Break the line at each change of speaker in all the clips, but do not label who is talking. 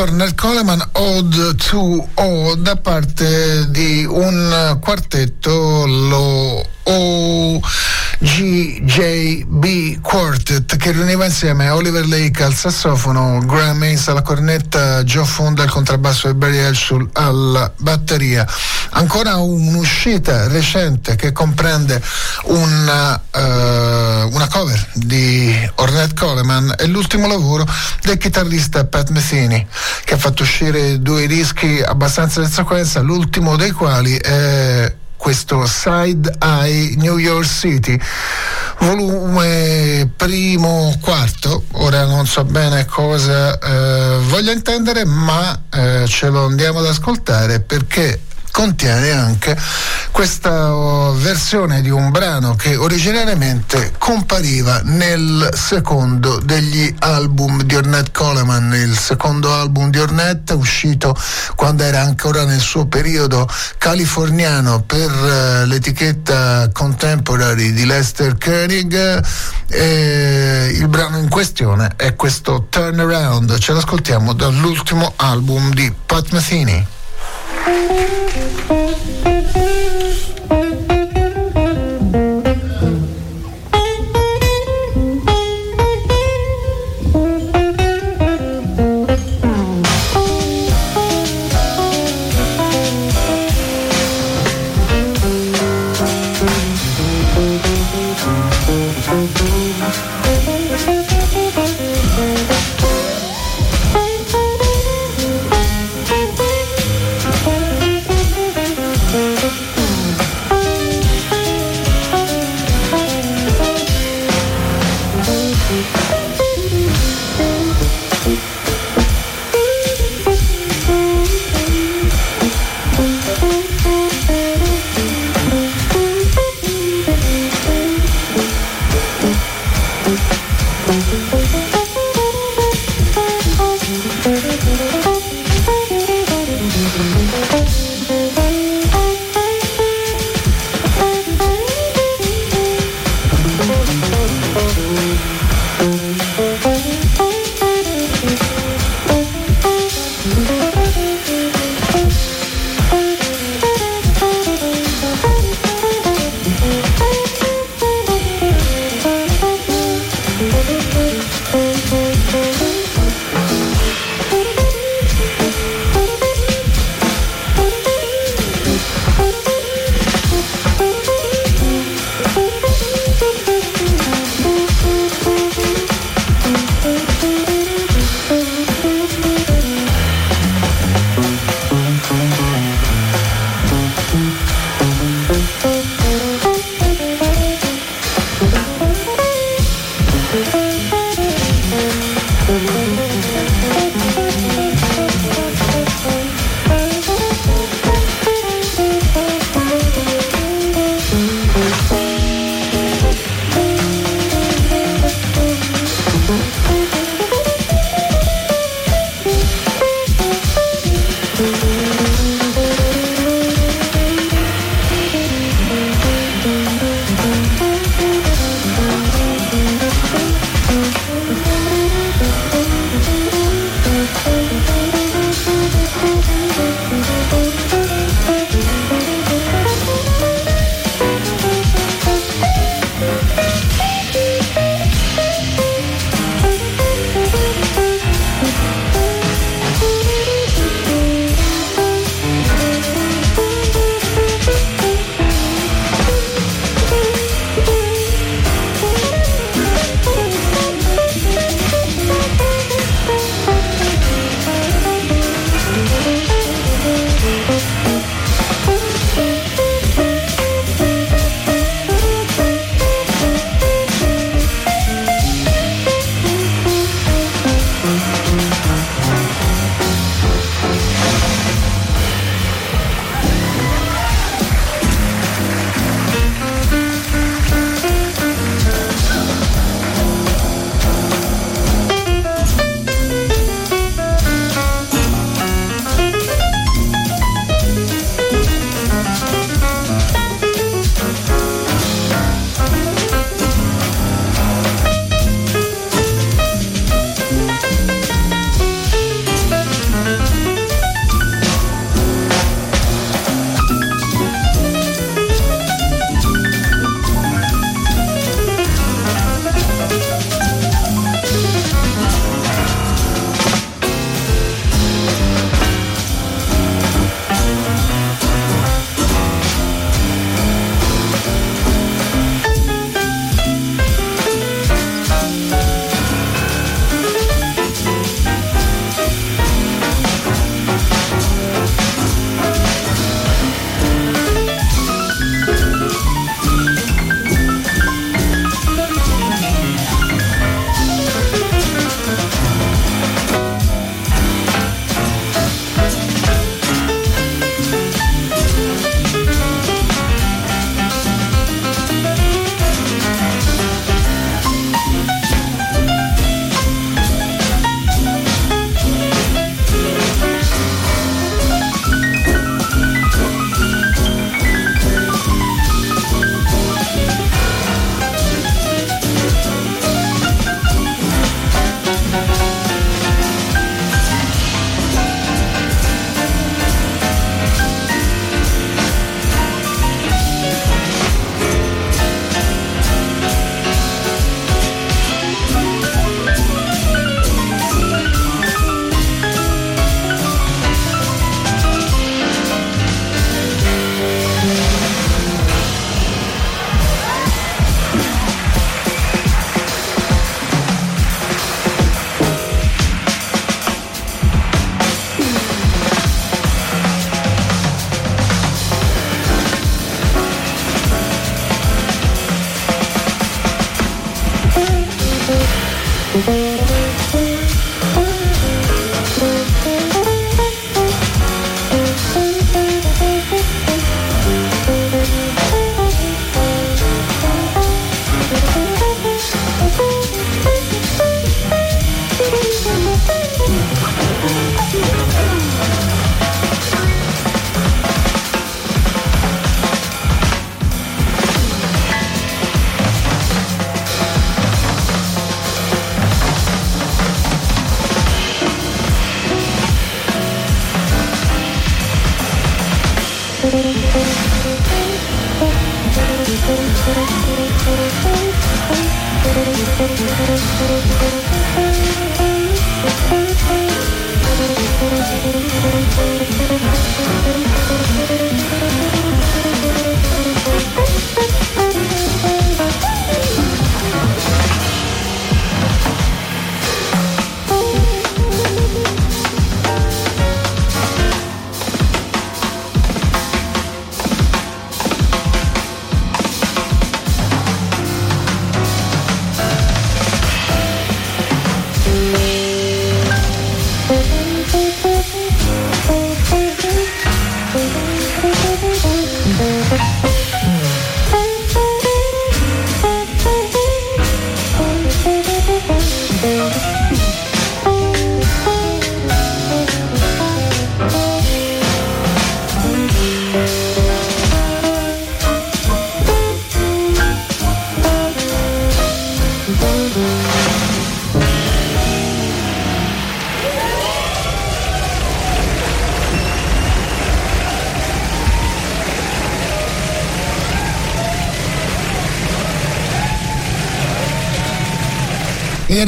A Ornette Coleman, Ode to O, da parte di un quartetto, lo OGJB Quartet, che riuniva insieme Oliver Lake al sassofono, Graham Haynes alla cornetta, Joe Fonda al contrabbasso e Barry Elshul alla batteria. Ancora un'uscita recente che comprende una, uh, una cover di Coleman e l'ultimo lavoro del chitarrista Pat Metheny che ha fatto uscire due dischi abbastanza in sequenza, l'ultimo dei quali è questo Side Eye New York City, volume primo quarto, ora non so bene cosa eh, voglia intendere, ma eh, ce lo andiamo ad ascoltare perché contiene anche questa oh, versione di un brano che originariamente compariva nel secondo degli album di Ornette Coleman, il secondo album di Ornette uscito quando era ancora nel suo periodo californiano per uh, l'etichetta Contemporary di Lester Koenig il brano in questione è questo Turnaround, ce l'ascoltiamo dall'ultimo album di Pat Metheny.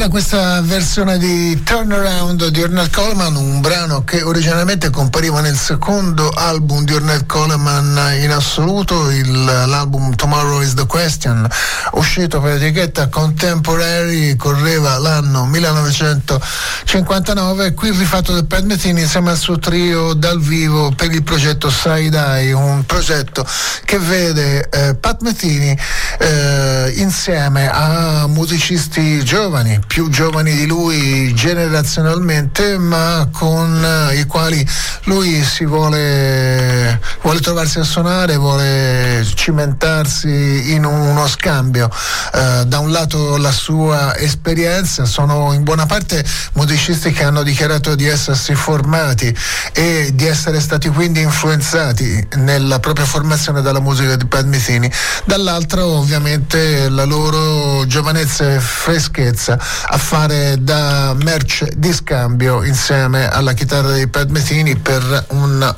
Era questa versione di Turnaround di Ornette Coleman, un brano che originariamente compariva nel secondo album di Ornette Coleman in assoluto, il, l'album Tomorrow is the Question, uscito per etichetta Contemporary, correva l'anno 1959, qui rifatto da Pat Metheny insieme al suo trio dal vivo per il progetto Side Eye, un progetto che vede eh, Pat Metheny eh, insieme a musicisti giovani più giovani di lui generazionalmente, ma con i quali lui si vuole, vuole trovarsi a suonare, vuole cimentarsi in uno scambio. Uh, da un lato la sua esperienza, sono in buona parte musicisti che hanno dichiarato di essersi formati e di essere stati quindi influenzati nella propria formazione dalla musica di Pat Metheny, dall'altro ovviamente la loro giovanezza e freschezza a fare da merce di scambio insieme alla chitarra dei Pat Metheny per un,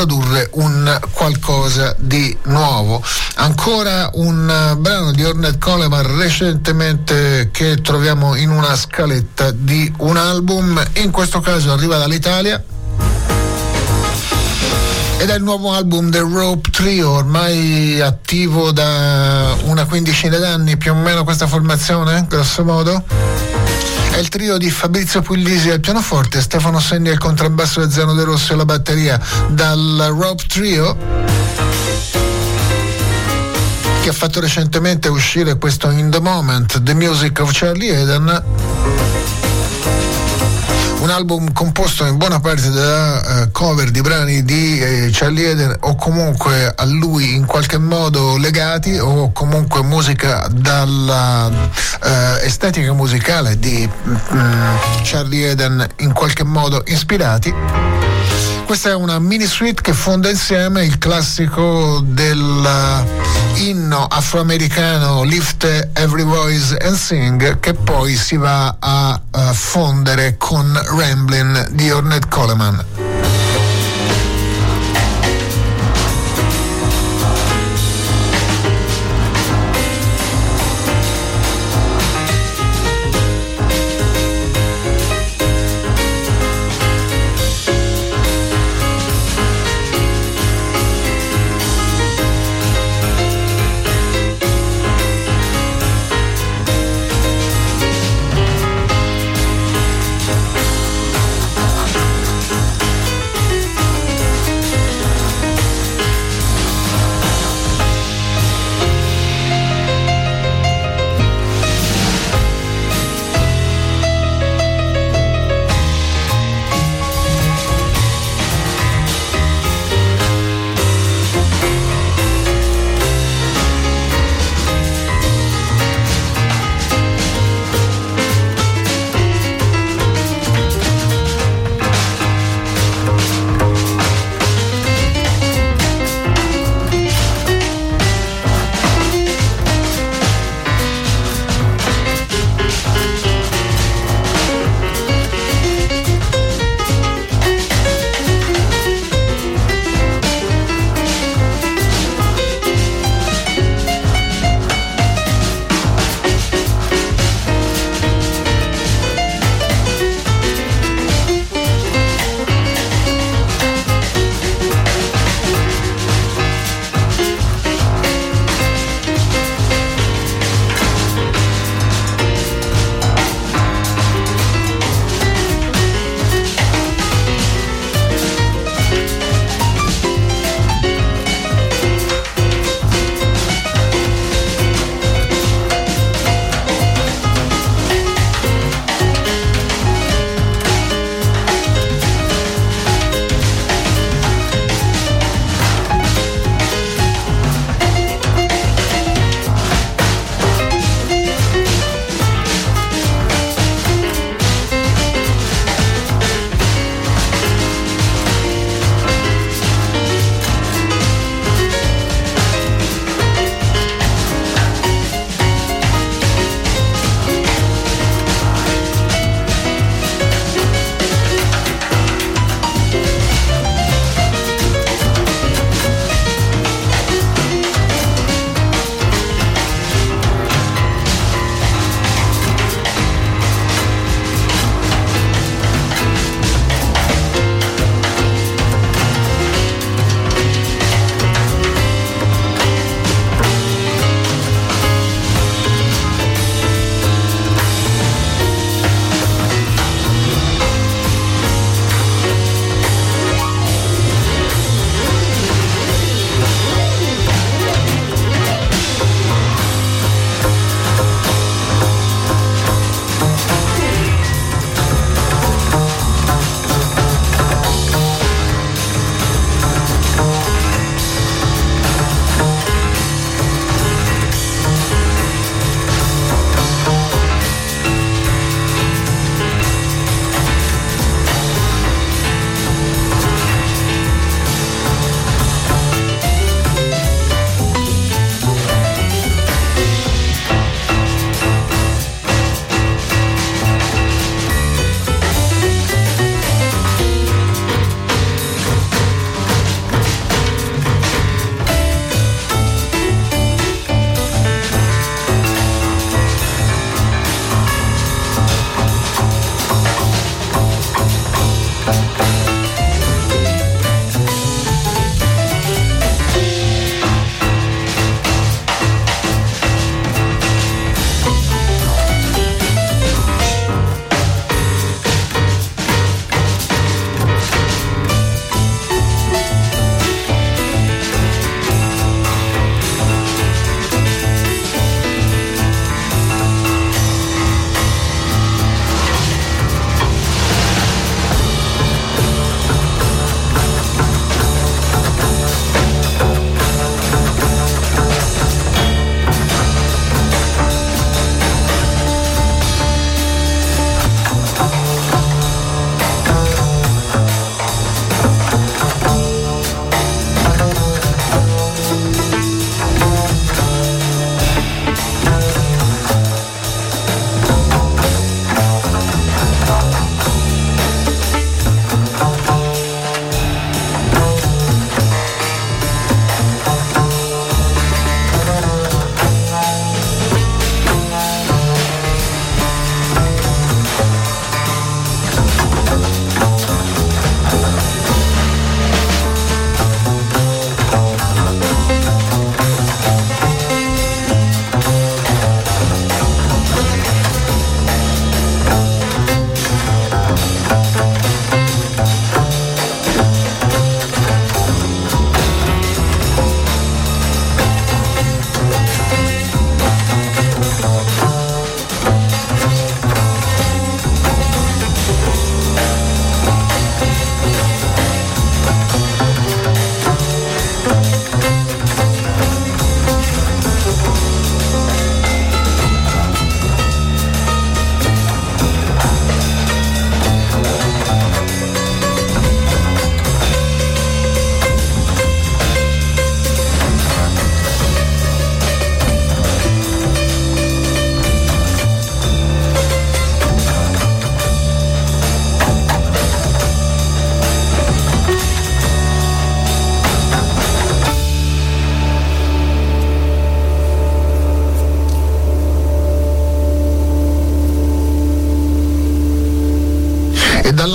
produrre un qualcosa di nuovo. Ancora un brano di Ornette Coleman recentemente che troviamo in una scaletta di un album, in questo caso arriva dall'Italia ed è il nuovo album del Rope Trio, ormai attivo da una quindicina d'anni più o meno questa formazione, grosso modo. Il trio di Fabrizio Puglisi al pianoforte, Stefano Senni al contrabbasso e Zeno De Rossi alla batteria dal Rope Trio che ha fatto recentemente uscire questo In the Moment, The Music of Charlie Eden un album composto in buona parte da uh, cover di brani di eh, Charlie Eden o comunque a lui in qualche modo legati o comunque musica dalla uh, estetica musicale di um, Charlie Eden in qualche modo ispirati. Questa è una mini suite che fonda insieme il classico dell'inno afroamericano Lift Every Voice and Sing che poi si va a, a fondere con Ramblin' di Ornette Coleman.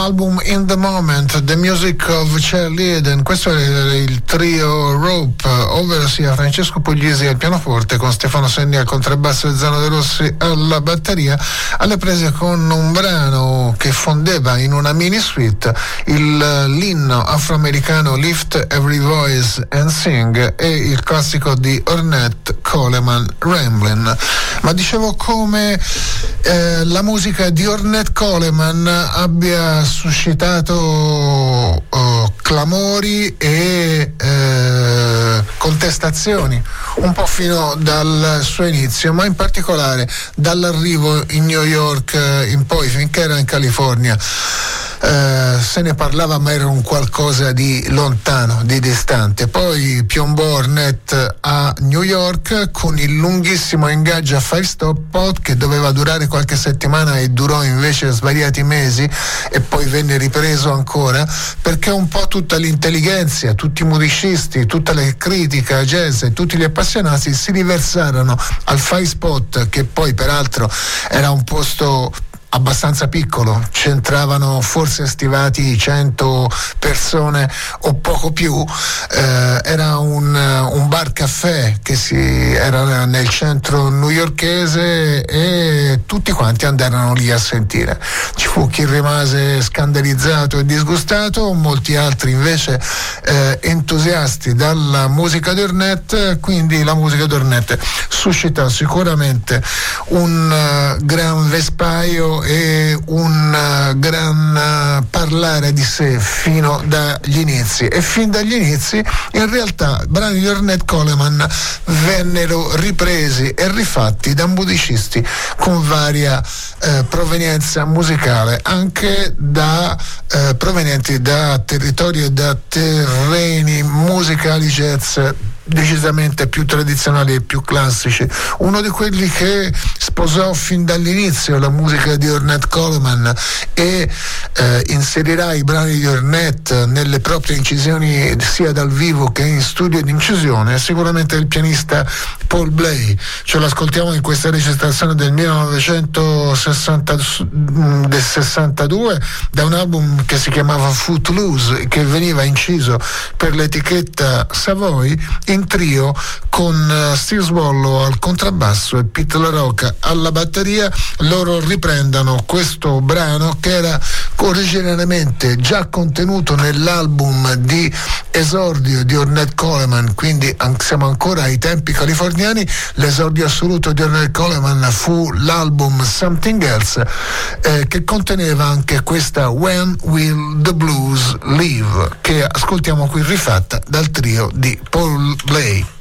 Dall'album In the Moment, The Music of Charlie Eden, questo è il trio Rope, ovvero sia Francesco Puglisi al pianoforte con Stefano Senni al contrabbasso e Zano De Rossi alla batteria, alle prese con un brano che fondeva in una mini suite il, l'inno afroamericano Lift Every Voice and Sing e il classico di Ornette Coleman Ramblin'. Ma dicevo come eh, la musica di Ornette Coleman abbia suscitato oh, clamori e eh, contestazioni un po' fino dal suo inizio, ma in particolare dall'arrivo in New York eh, in poi finché era in California. Eh, se ne parlava ma era un qualcosa di lontano, di distante. Poi piombò Ornette New York con il lunghissimo ingaggio a Five Stop Pot che doveva durare qualche settimana e durò invece svariati mesi e poi venne ripreso ancora perché un po' tutta l'intelligenza, tutti i musicisti, tutta la critica jazz tutti gli appassionati si riversarono al Five Spot che poi peraltro era un posto abbastanza piccolo, c'entravano forse stivati 100 persone o poco più, eh, era un, un, bar caffè che si, era nel centro newyorkese e tutti quanti andarono lì a sentire. Fu chi rimase scandalizzato e disgustato, molti altri invece eh, entusiasti dalla musica d'Ornette, quindi la musica d'Ornette suscitò sicuramente un uh, gran vespaio e un uh, gran uh, parlare di sé fino dagli inizi. E fin dagli inizi in realtà brani di Ornette Coleman vennero ripresi e rifatti da musicisti con varia provenienza musicale anche da eh, provenienti da territori e da terreni musicali jazz decisamente più tradizionali e più classici. Uno di quelli che sposò fin dall'inizio la musica di Ornette Coleman e eh, inserirà i brani di Ornette nelle proprie incisioni sia dal vivo che in studio di incisione, è sicuramente il pianista Paul Blay. Ce l'ascoltiamo in questa registrazione del 1962 da un album che si chiamava Footloose che veniva inciso per l'etichetta Savoy in trio con uh, Steve Swallow al contrabbasso e Pete La Rocca alla batteria. Loro riprendono questo brano che era originariamente già contenuto nell'album di esordio di Ornette Coleman, quindi siamo ancora ai tempi californiani. L'esordio assoluto di Ornette Coleman fu l'album Something Else eh, che conteneva anche questa When Will the Blues Leave che ascoltiamo qui rifatta dal trio di Paul Blay.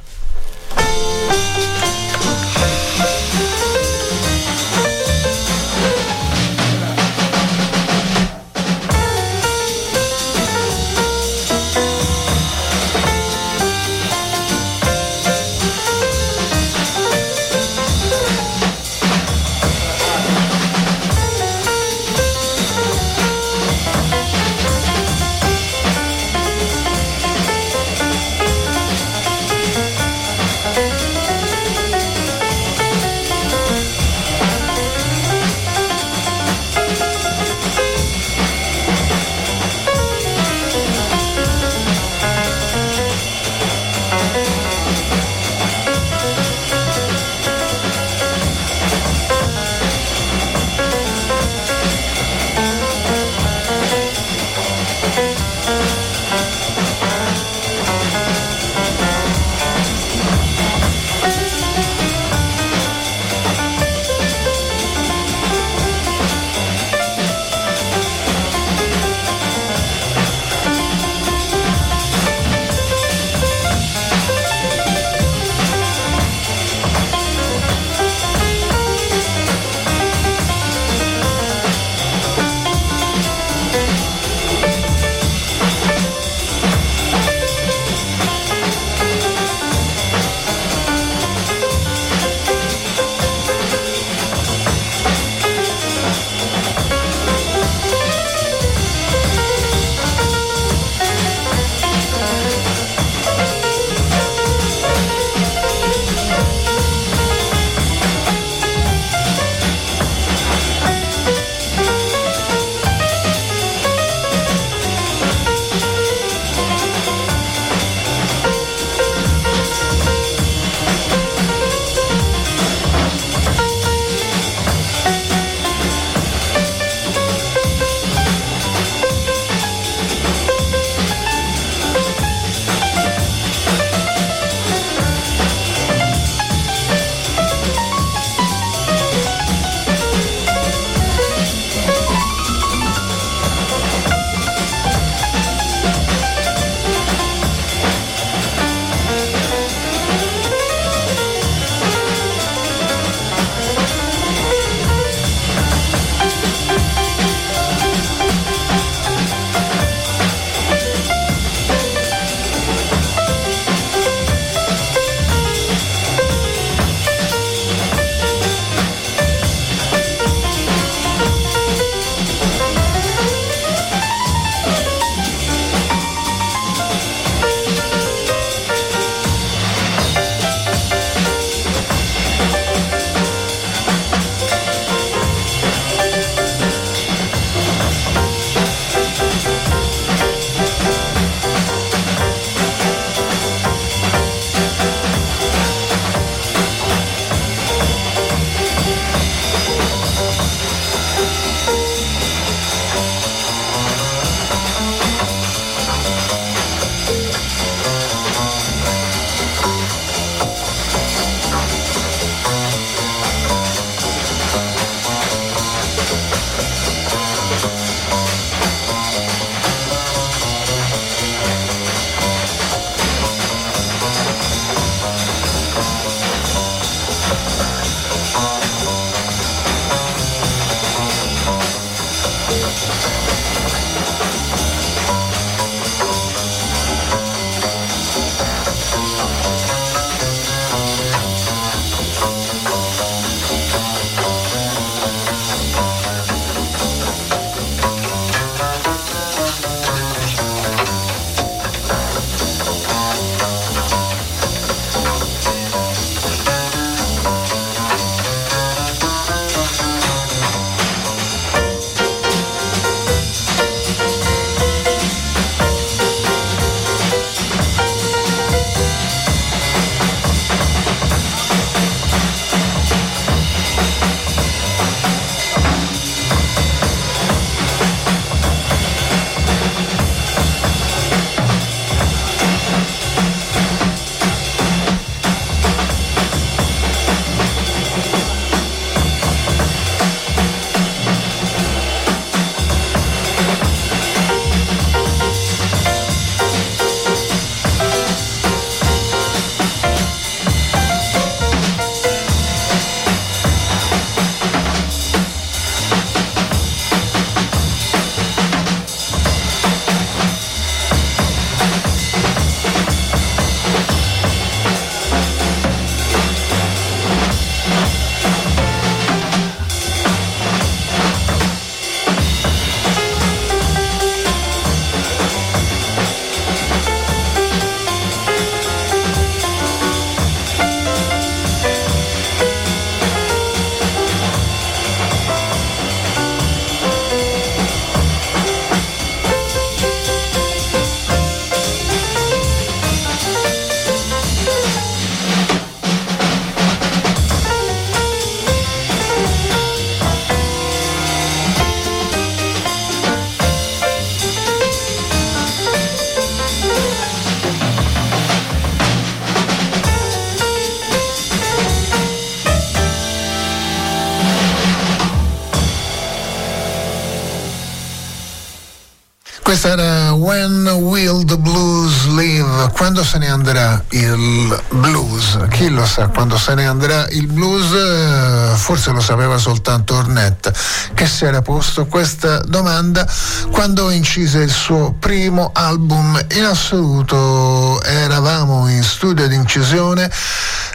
When Will the Blues Leave? Quando se ne andrà il blues? Chi lo sa quando se ne andrà il blues? Eh, forse lo sapeva soltanto Ornette, che si era posto questa domanda quando incise il suo primo album in assoluto. Eravamo in studio di incisione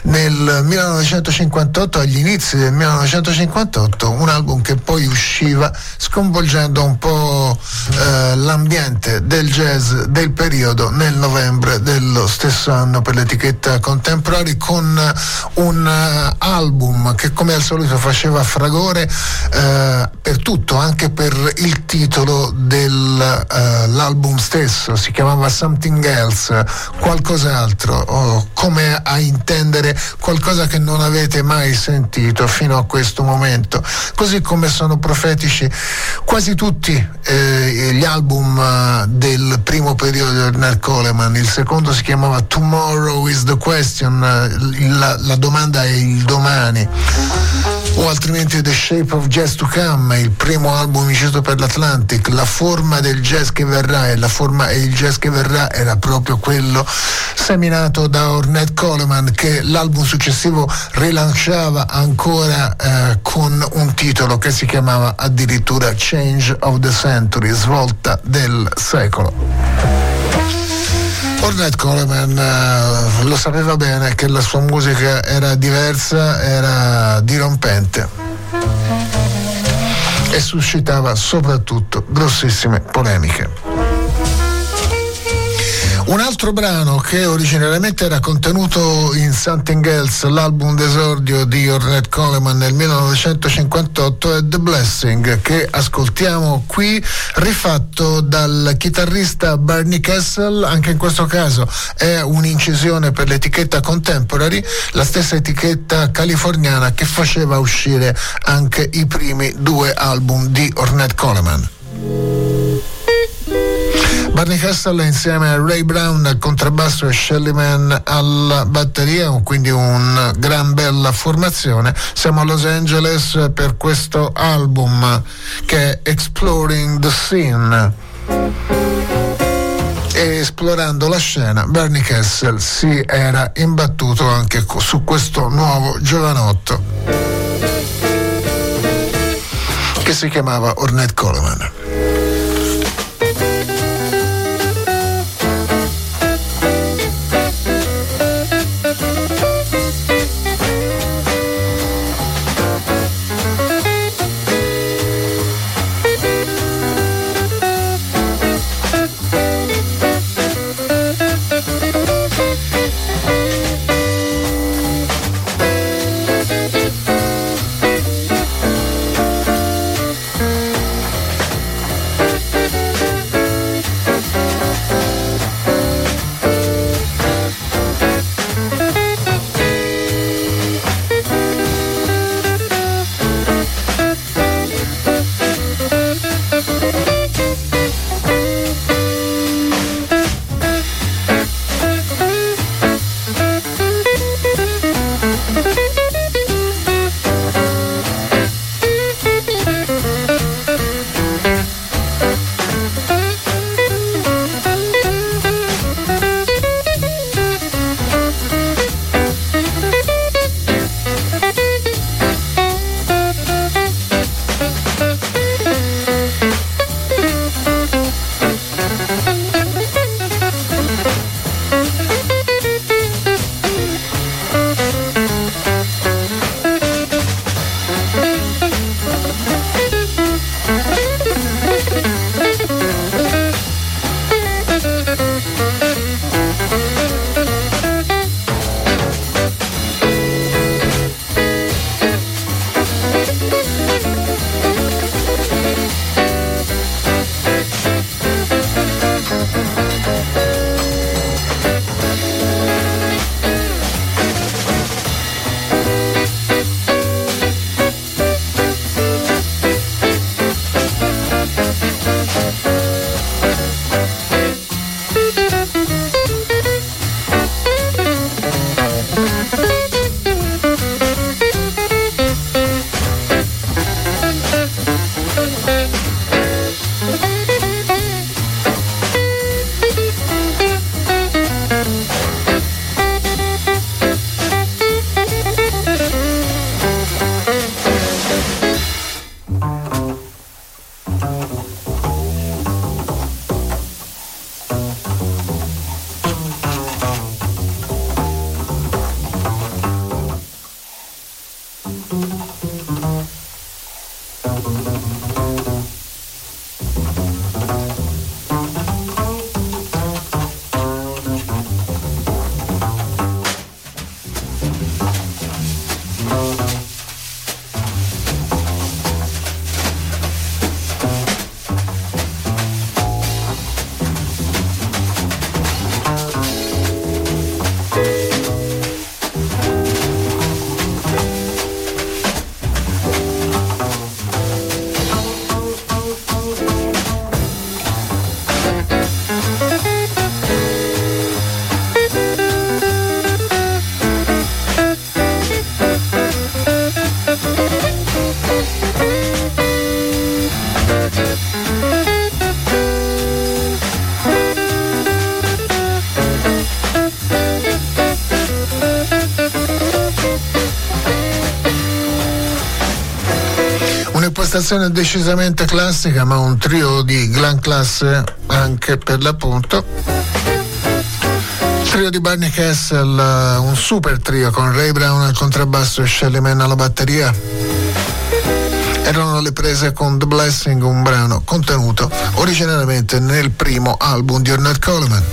nel 1958, agli inizi del 1958, un album che poi usciva sconvolgendo un po' l'ambiente del jazz del periodo nel novembre dello stesso anno per l'etichetta Contemporary con un uh, album che come al solito faceva fragore uh, per tutto, anche per il titolo dell'album uh, stesso, si chiamava Something Else, qualcos'altro, o come a intendere qualcosa che non avete mai sentito fino a questo momento, così come sono profetici quasi tutti eh, gli album uh, del primo periodo di Ernest Coleman, il secondo si chiamava Tomorrow is the Question, uh, la, la domanda è il domani o altrimenti The Shape of Jazz to Come, il primo album inciso per l'Atlantic, la forma del jazz che verrà e forma e il jazz che verrà era proprio quello seminato da Ornette Coleman che l'album successivo rilanciava ancora eh, con un titolo che si chiamava addirittura Change of the Century, svolta del secolo. Ornette Coleman uh, lo sapeva bene che la sua musica era diversa, era dirompente e suscitava soprattutto grossissime polemiche. Un altro brano che originariamente era contenuto in Something Else, l'album d'esordio di Ornette Coleman nel 1958, è The Blessing, che ascoltiamo qui, rifatto dal chitarrista Barney Kessel, anche in questo caso è un'incisione per l'etichetta Contemporary, la stessa etichetta californiana che faceva uscire anche i primi due album di Ornette Coleman. Barney Castle insieme a Ray Brown al contrabbasso e Shelly Man alla batteria, quindi una gran bella formazione. Siamo a Los Angeles per questo album che è Exploring the Scene. E esplorando la scena, Bernie Kessel si era imbattuto anche su questo nuovo giovanotto che si chiamava Ornette Coleman. Prestazione decisamente classica, ma un trio di gran classe anche per l'appunto. Trio di Barney Kessel, un super trio con Ray Brown al contrabbasso e Shelly Mann alla batteria. Erano le prese con The Blessing, un brano contenuto originariamente nel primo album di Ornette Coleman.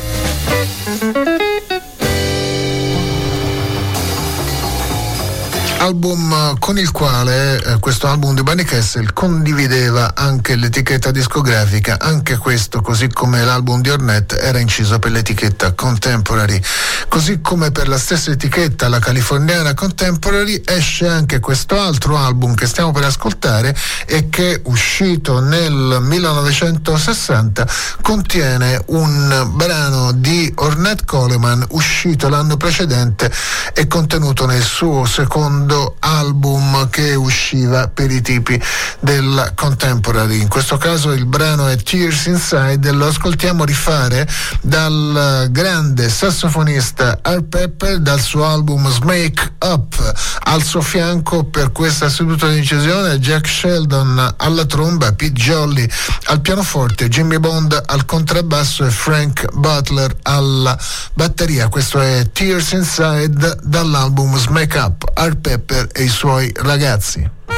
Album con il quale eh, questo album di Bunny Kessel condivideva anche l'etichetta discografica, anche questo, così come l'album di Ornette, era inciso per l'etichetta Contemporary. Così come per la stessa etichetta, la californiana Contemporary, esce anche questo altro album che stiamo per ascoltare e che uscito nel 1960 contiene un brano di Ornette Coleman uscito l'anno precedente e contenuto nel suo secondo album che usciva per i tipi del contemporary. In questo caso il brano è Tears Inside, lo ascoltiamo rifare dal grande sassofonista Art Pepper dal suo album Smake. Al suo fianco per questa seduta di incisione Jack Sheldon alla tromba, Pete Jolly al pianoforte, Jimmy Bond al contrabbasso e Frank Butler alla batteria. Questo è Tears Inside dall'album Smake Up. Art Pepper e i suoi ragazzi.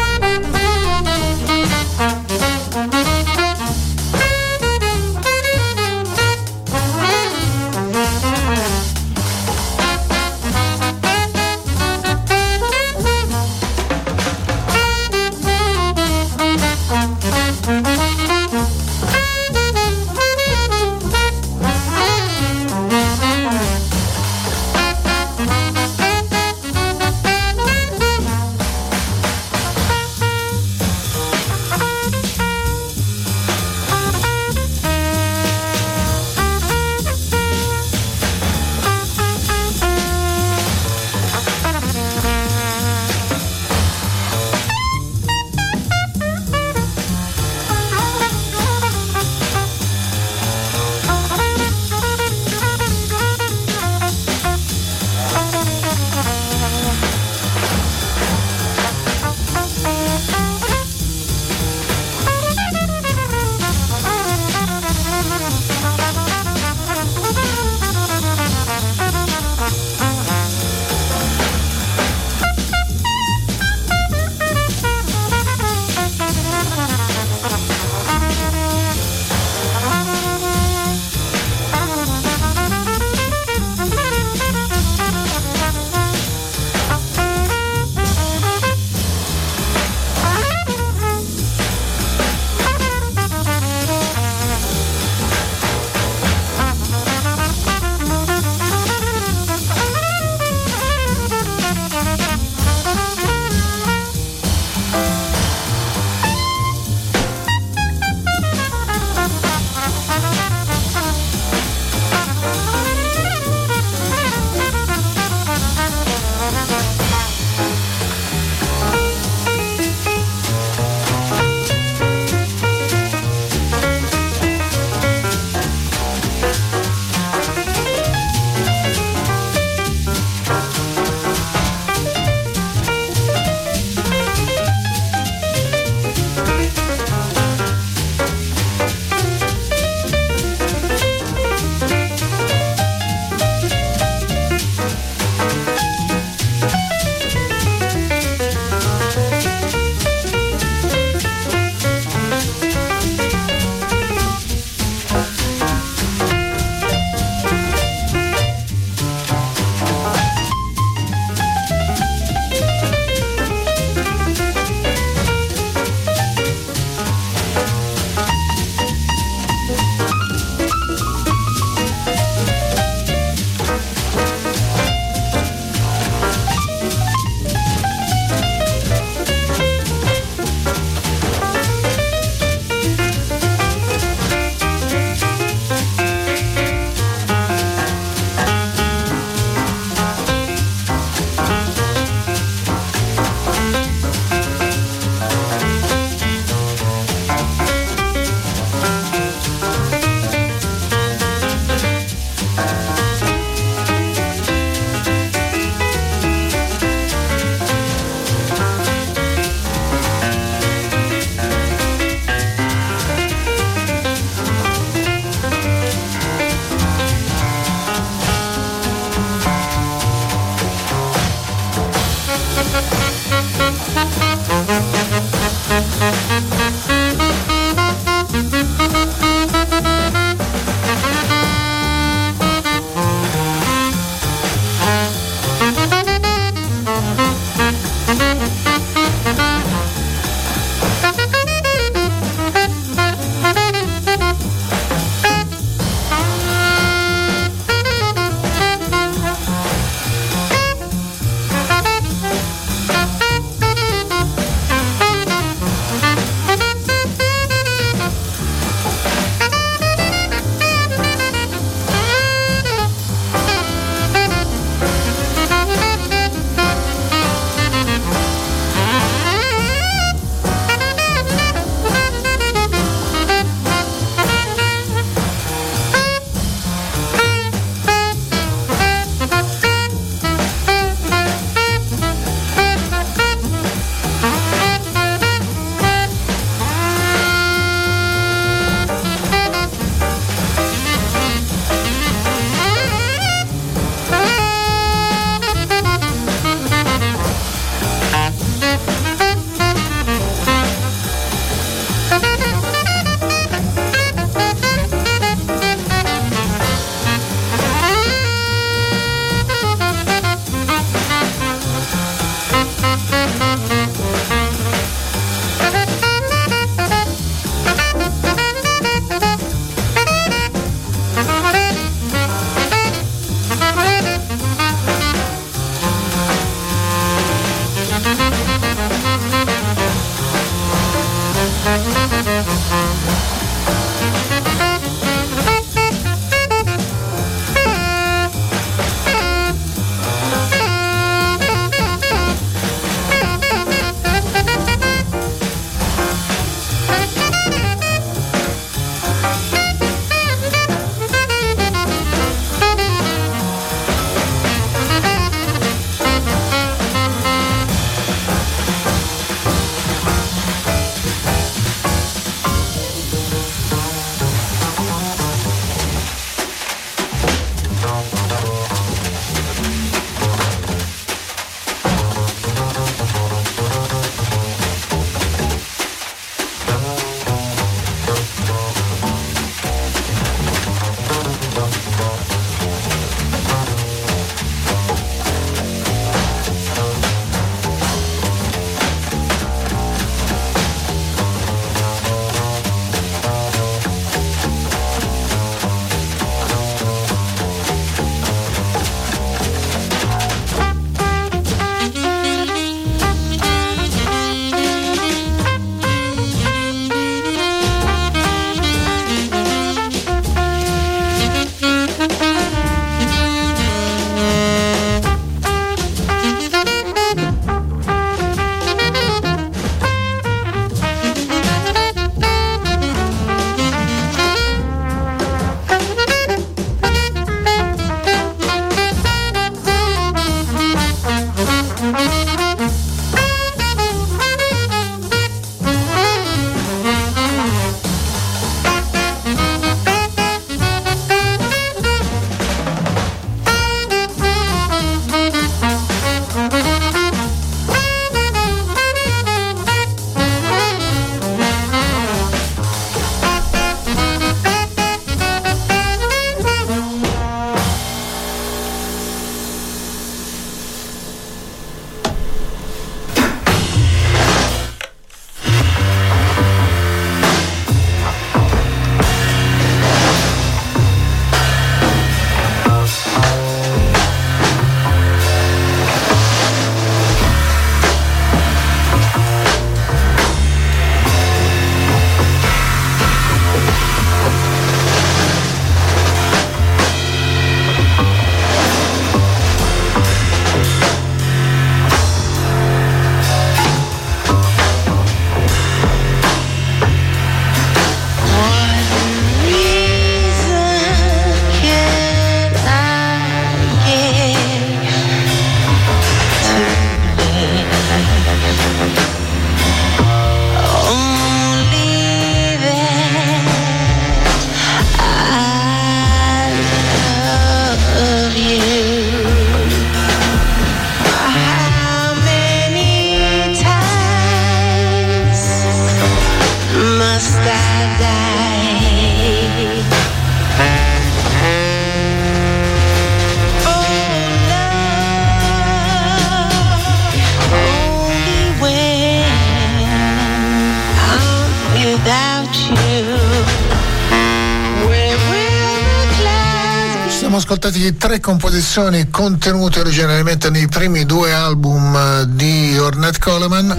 Tre composizioni contenute originariamente nei primi due album eh, di Ornette Coleman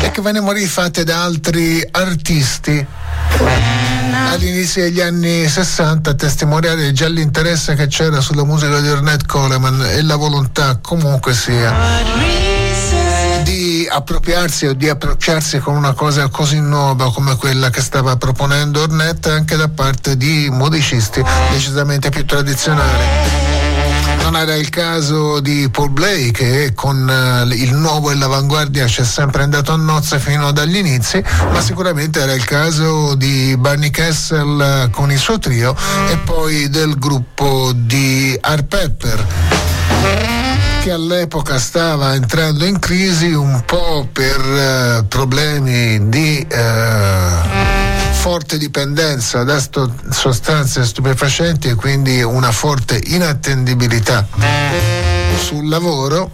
e che vennero rifatte da altri artisti. All'inizio degli anni 60 a testimoniare già l'interesse che c'era sulla musica di Ornette Coleman e la volontà comunque sia appropriarsi o di approcciarsi con una cosa così nuova come quella che stava proponendo Ornette anche da parte di musicisti decisamente più tradizionali. Non era il caso di Paul Blay che con uh, il nuovo e l'avanguardia ci è sempre andato a nozze fino dagli inizi, ma sicuramente era il caso di Barney Kessel uh, con il suo trio e poi del gruppo di Art Pepper che all'epoca stava entrando in crisi un po' per eh, problemi di eh, forte dipendenza da sto- sostanze stupefacenti e quindi una forte inattendibilità sul lavoro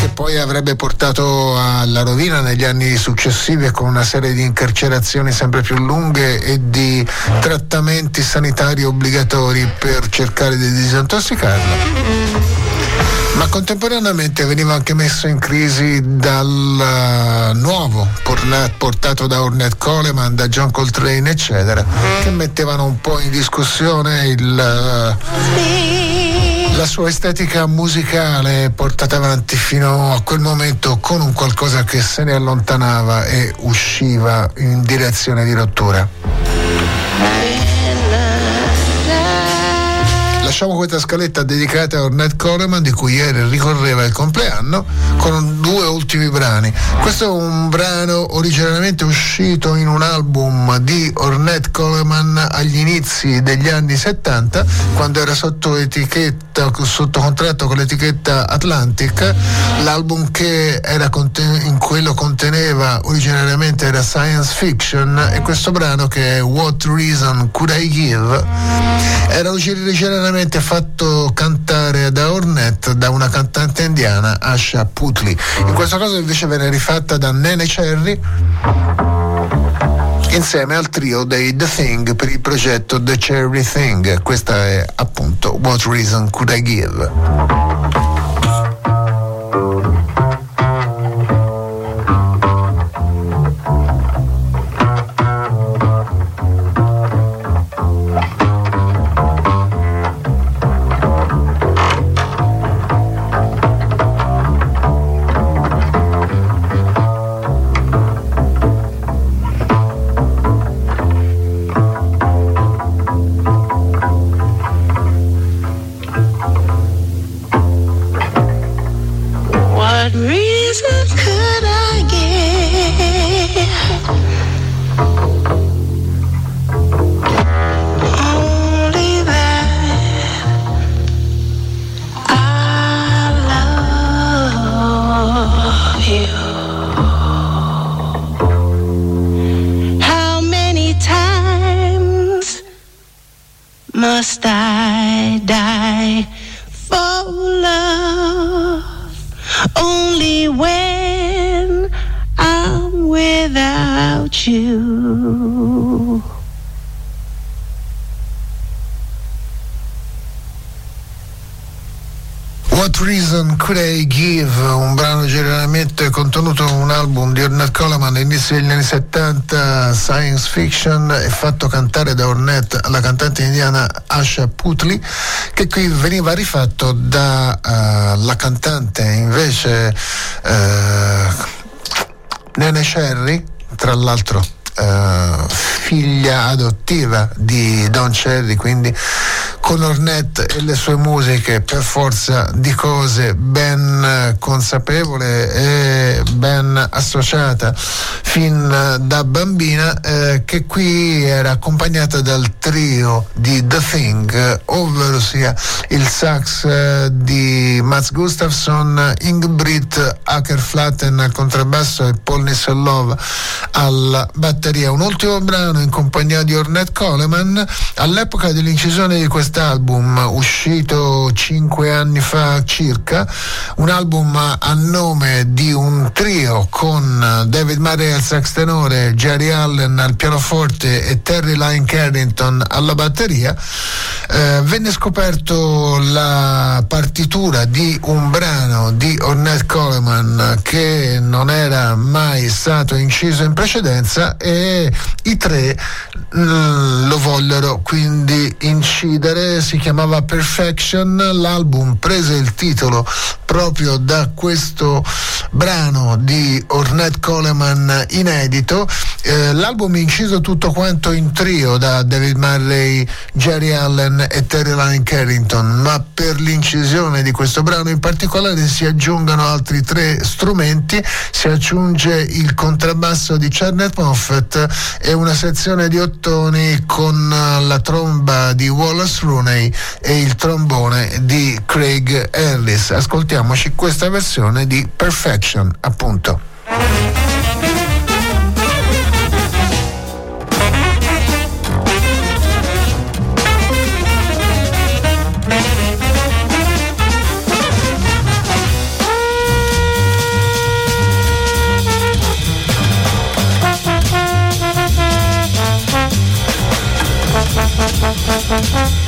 che poi avrebbe portato alla rovina negli anni successivi con una serie di incarcerazioni sempre più lunghe e di trattamenti sanitari obbligatori per cercare di disintossicarla Ma contemporaneamente veniva anche messo in crisi dal nuovo portato da Ornette Coleman, da John Coltrane, eccetera, che mettevano un po' in discussione il la sua estetica musicale portata avanti fino a quel momento con un qualcosa che se ne allontanava e usciva in direzione di rottura. Lasciamo questa scaletta dedicata a Ornette Coleman di cui ieri ricorreva il compleanno con due ultimi brani. Questo è un brano originariamente uscito in un album di Ornette Coleman agli inizi degli anni 70 quando era sotto etichetta sotto contratto con l'etichetta Atlantic. L'album che era conten- in quello conteneva originariamente era Science Fiction e questo brano che è What Reason Could I Give era originariamente originariamente fatto cantare da Ornette da una cantante indiana, Asha Putli. In questo caso invece venne rifatta da Nene Cherry insieme al trio dei The Thing per il progetto The Cherry Thing. Questa è appunto What Reason Could I Give? Anni 70 science fiction è fatto cantare da Ornette alla cantante indiana Asha Putli che qui veniva rifatto dalla uh, cantante invece uh, Nene Sherry tra l'altro uh, figlia adottiva di Don Cherry quindi con Ornette e le sue musiche per forza di cose ben consapevole e ben associata fin da bambina eh, che qui era accompagnata dal trio di The Thing ovvero sia il sax eh, di Mats Gustafsson Ingrid Ackerflatten al contrabbasso e Paul Nisselov alla batteria. Un ultimo brano in compagnia di Ornette Coleman all'epoca dell'incisione di questa quest'album uscito cinque anni fa circa, un album a nome di un trio con David Murray al sax tenore, Jerry Allen al pianoforte e Terry Lyne Carrington alla batteria, eh, venne scoperto la partitura di un brano di Ornette Coleman che non era mai stato inciso in precedenza e i tre mm, lo vollero quindi incidere si chiamava Perfection, l'album prese il titolo proprio da questo brano di Ornette Coleman inedito, eh, l'album inciso tutto quanto in trio da David Murray, Jerry Allen e Terry Lane Carrington, ma per l'incisione di questo brano in particolare si aggiungono altri tre strumenti, si aggiunge il contrabbasso di Charnet Moffett e una sezione di ottoni con la tromba di Wallace Rooney Clooney e il trombone di Craig Ellis. Ascoltiamoci questa versione di Perfection, appunto. Thank you.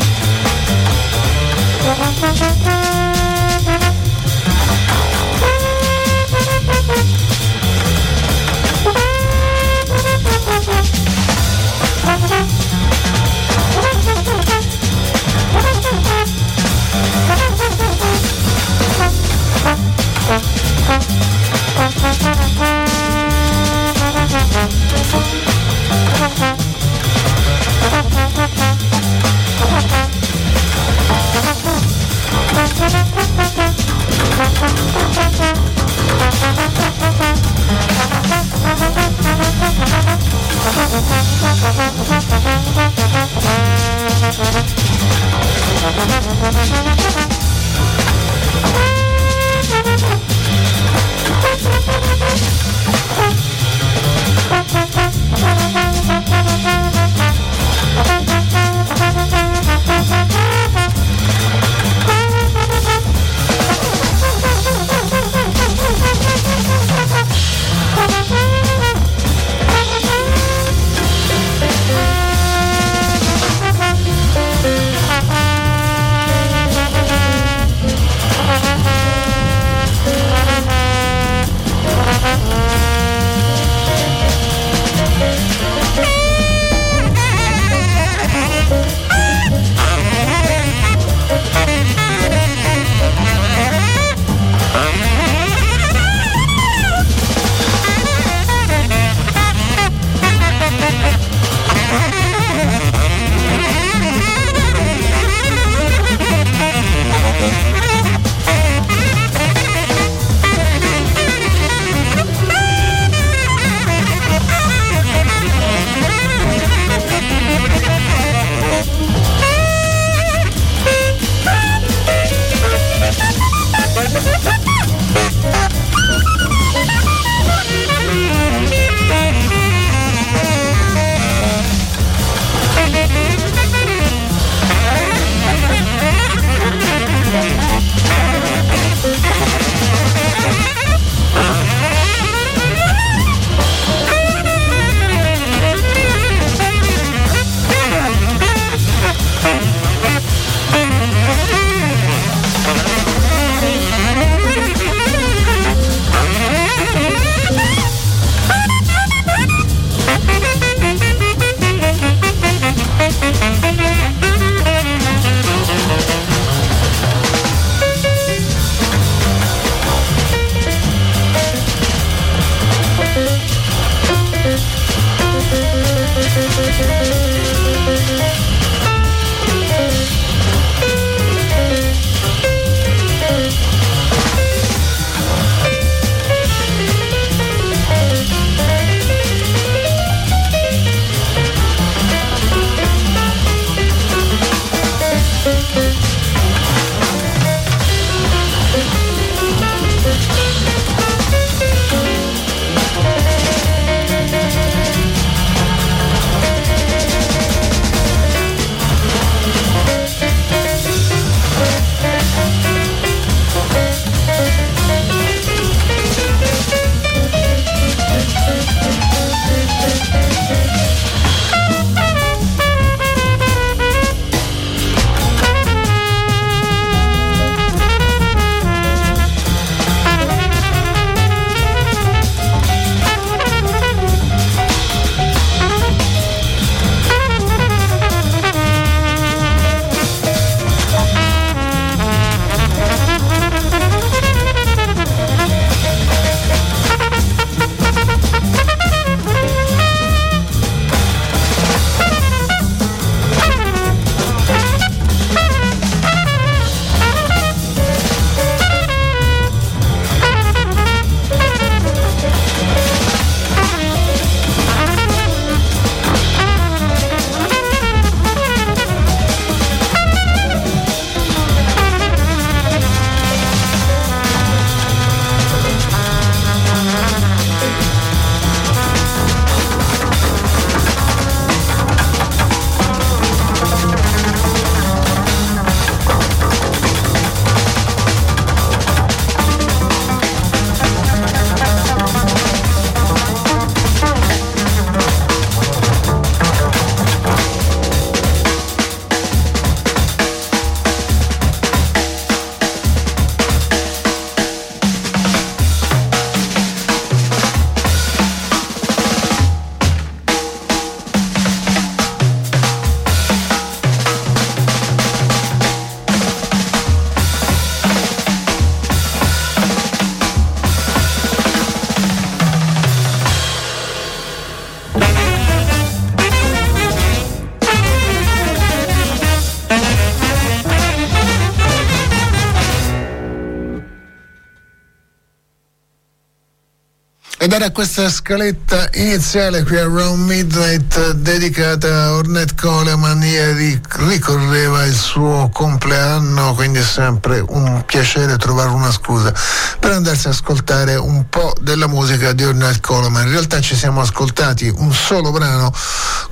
Ed era questa scaletta iniziale qui a Round Midnight dedicata a Ornette Coleman. Ieri ricorreva il suo compleanno, quindi è sempre un piacere trovare una scusa per andarsi ad ascoltare un po' della musica di Ornette Coleman. In realtà ci siamo ascoltati un solo brano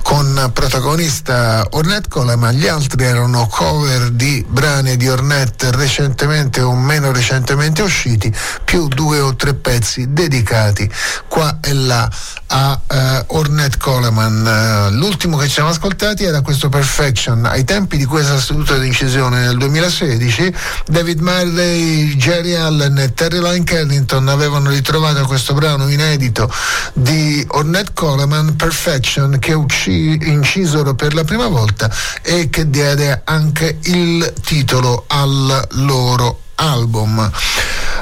con protagonista Ornette Coleman, gli altri erano cover di brani di Ornette recentemente o meno recentemente usciti, più due o tre pezzi dedicati qua e là a uh, Ornette Coleman. Uh, l'ultimo che ci siamo ascoltati era questo Perfection. Ai tempi di questa seduta di incisione nel 2016, David Marley, Jerry Allen e Terry Line Kennington avevano ritrovato questo brano inedito di Ornette Coleman, Perfection, che uscì, incisero per la prima volta e che diede anche il titolo al loro album.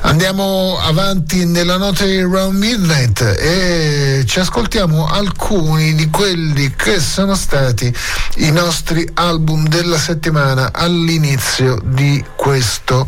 Andiamo avanti nella notte di Round Midnight e ci ascoltiamo alcuni di quelli che sono stati i nostri album della settimana all'inizio di questo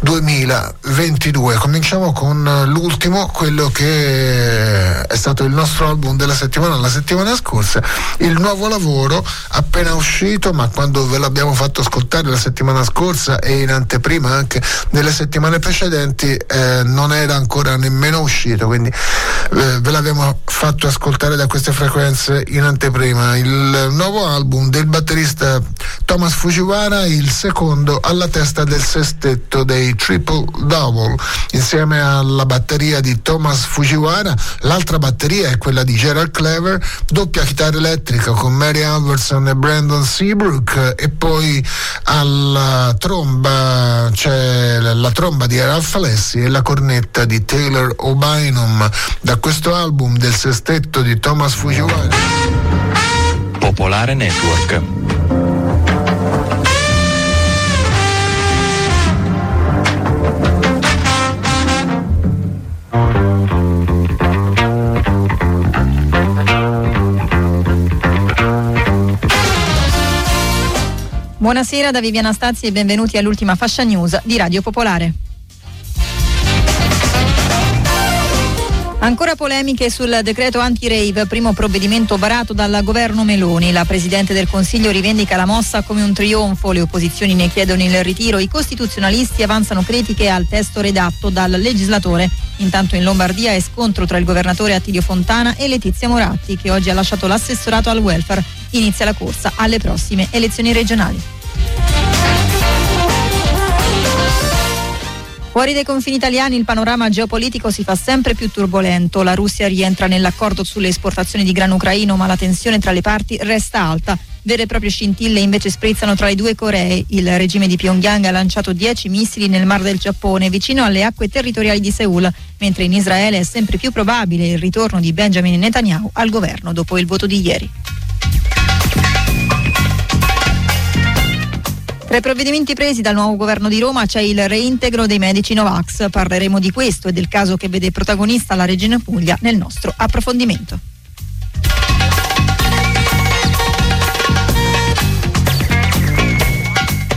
2022. Cominciamo con l'ultimo, quello che è stato il nostro album della settimana la settimana scorsa, il nuovo lavoro appena uscito, ma quando ve l'abbiamo fatto ascoltare la settimana scorsa e in anteprima anche nelle settimane precedenti eh, non era ancora nemmeno uscito, quindi eh, ve l'abbiamo fatto ascoltare da queste frequenze in anteprima. Il nuovo album del batterista Thomas Fujiwara, il secondo alla testa del sestetto dei Triple Double, insieme alla batteria di Thomas Fujiwara, l'altra batteria è quella di Gerald Clever, doppia chitarra elettrica con Mary Alverson e Brandon Seabrook e poi alla tromba c'è la tromba di Ralph Alessi e la cornetta di Taylor O'Bynum da questo album del sestetto di Thomas Fujiwara.
Popolare Network.
Buonasera da Viviana Stazzi e benvenuti all'ultima fascia news di Radio Popolare. Ancora polemiche sul decreto anti-rave, primo provvedimento varato dal governo Meloni. La Presidente del Consiglio rivendica la mossa come un trionfo, le opposizioni ne chiedono il ritiro, i costituzionalisti avanzano critiche al testo redatto dal legislatore. Intanto in Lombardia è scontro tra il governatore Attilio Fontana e Letizia Moratti, che oggi ha lasciato l'assessorato al welfare. Inizia la corsa alle prossime elezioni regionali. Fuori dai confini italiani il panorama geopolitico si fa sempre più turbolento. La Russia rientra nell'accordo sulle esportazioni di grano ucraino, ma la tensione tra le parti resta alta. Vere e proprie scintille invece sprizzano tra le due Coree. Il regime di Pyongyang ha lanciato 10 missili nel Mar del Giappone, vicino alle acque territoriali di Seoul, mentre in Israele è sempre più probabile il ritorno di Benjamin Netanyahu al governo dopo il voto di ieri. Tra i provvedimenti presi dal nuovo governo di Roma c'è il reintegro dei medici Novax. Parleremo di questo e del caso che vede protagonista la Regina Puglia nel nostro approfondimento.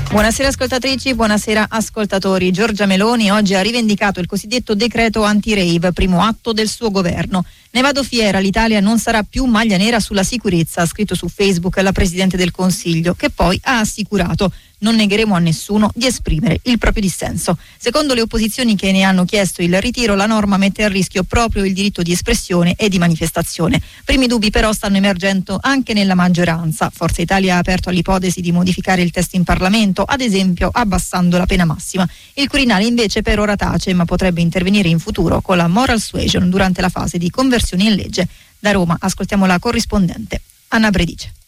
Buonasera ascoltatrici, buonasera ascoltatori. Giorgia Meloni oggi ha rivendicato il cosiddetto decreto anti-rave, primo atto del suo governo. Ne vado fiera, l'Italia non sarà più maglia nera sulla sicurezza, ha scritto su Facebook la Presidente del Consiglio, che poi ha assicurato non negheremo a nessuno di esprimere il proprio dissenso. Secondo le opposizioni che ne hanno chiesto il ritiro, la norma mette a rischio proprio il diritto di espressione e di manifestazione. Primi dubbi però stanno emergendo anche nella maggioranza. Forza Italia ha aperto all'ipotesi di modificare il testo in Parlamento, ad esempio abbassando la pena massima. Il Quirinale invece per ora tace, ma potrebbe intervenire in futuro con la moral suasion durante la fase di conversione in legge. Da Roma ascoltiamo la corrispondente Anna Bredice.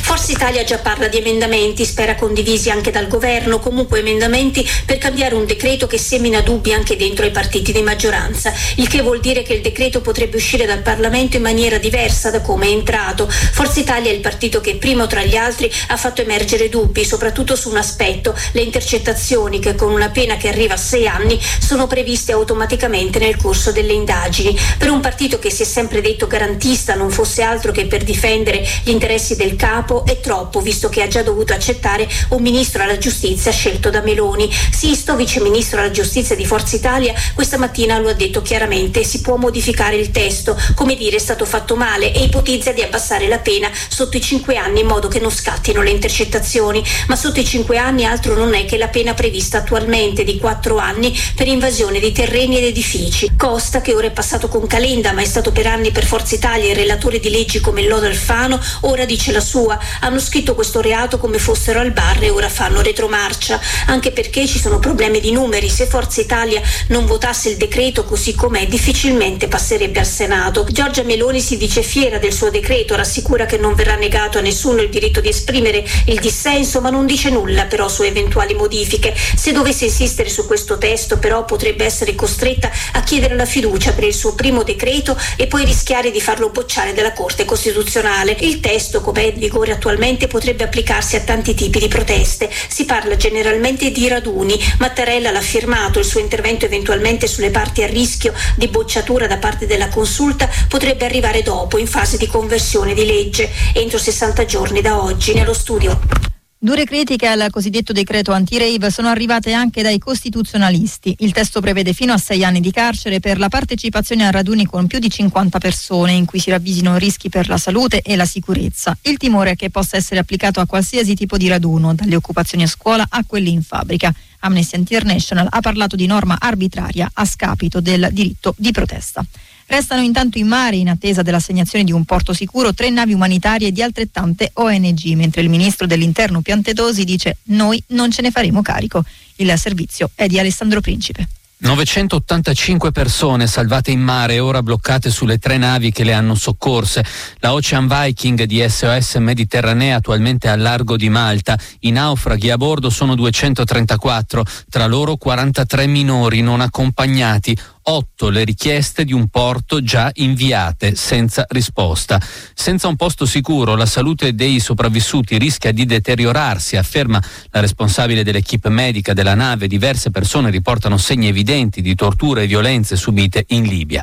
Forza Italia già parla di emendamenti, spera condivisi anche dal governo, comunque emendamenti per cambiare un decreto che semina dubbi anche dentro i partiti di maggioranza, il che vuol dire che il decreto potrebbe uscire dal Parlamento in maniera diversa da come è entrato. Forza Italia è il partito che primo tra gli altri ha fatto emergere dubbi, soprattutto su un aspetto, le intercettazioni che con una pena che arriva a sei anni sono previste automaticamente nel corso delle indagini. Per un partito che si è sempre detto garantista non fosse altro che per difendere gli interessi del capo, è troppo, visto che ha già dovuto accettare un ministro alla giustizia scelto da Meloni. Sisto, viceministro alla giustizia di Forza Italia, questa mattina lo ha detto chiaramente, si può modificare il testo, come dire è stato fatto male e ipotizza di abbassare la pena sotto i cinque anni in modo che non scattino le intercettazioni, ma sotto i cinque anni altro non è che la pena prevista attualmente di quattro anni per invasione di terreni ed edifici. Costa, che ora è passato con Calenda, ma è stato per anni per Forza Italia il relatore di leggi come Lodo Alfano, ora dice la sua. Hanno scritto questo reato come fossero al bar e ora fanno retromarcia, anche perché ci sono problemi di numeri. Se Forza Italia non votasse il decreto così com'è, difficilmente passerebbe al Senato. Giorgia Meloni si dice fiera del suo decreto, rassicura che non verrà negato a nessuno il diritto di esprimere il dissenso, ma non dice nulla però su eventuali modifiche. Se dovesse insistere su questo testo, però potrebbe essere costretta a chiedere la fiducia per il suo primo decreto e poi rischiare di farlo bocciare dalla Corte Costituzionale. Il testo, come è vigore attualmente, potrebbe applicarsi a tanti tipi di proteste. Si parla generalmente di raduni. Mattarella l'ha firmato, il suo intervento eventualmente sulle parti a rischio di bocciatura da parte della consulta potrebbe arrivare dopo, in fase di conversione di legge, entro 60 giorni da oggi. Nello studio.
Dure critiche al cosiddetto decreto anti-rave sono arrivate anche dai costituzionalisti. Il testo prevede fino a sei anni di carcere per la partecipazione a raduni con più di 50 persone in cui si ravvisino rischi per la salute e la sicurezza. Il timore è che possa essere applicato a qualsiasi tipo di raduno, dalle occupazioni a scuola a quelli in fabbrica. Amnesty International ha parlato di norma arbitraria a scapito del diritto di protesta. Restano intanto in mare in attesa dell'assegnazione di un porto sicuro tre navi umanitarie di altrettante ONG, mentre il ministro dell'interno Piantedosi dice noi non ce ne faremo carico. Il servizio è di Alessandro Principe.
985 persone salvate in mare e ora bloccate sulle tre navi che le hanno soccorse. La Ocean Viking di SOS Mediterranea attualmente al largo di Malta. I naufraghi a bordo sono 234, tra loro 43 minori non accompagnati. 8 le richieste di un porto già inviate senza risposta. Senza un posto sicuro la salute dei sopravvissuti rischia di deteriorarsi, afferma la responsabile dell'equipe medica della nave. Diverse persone riportano segni evidenti di torture e violenze subite in Libia.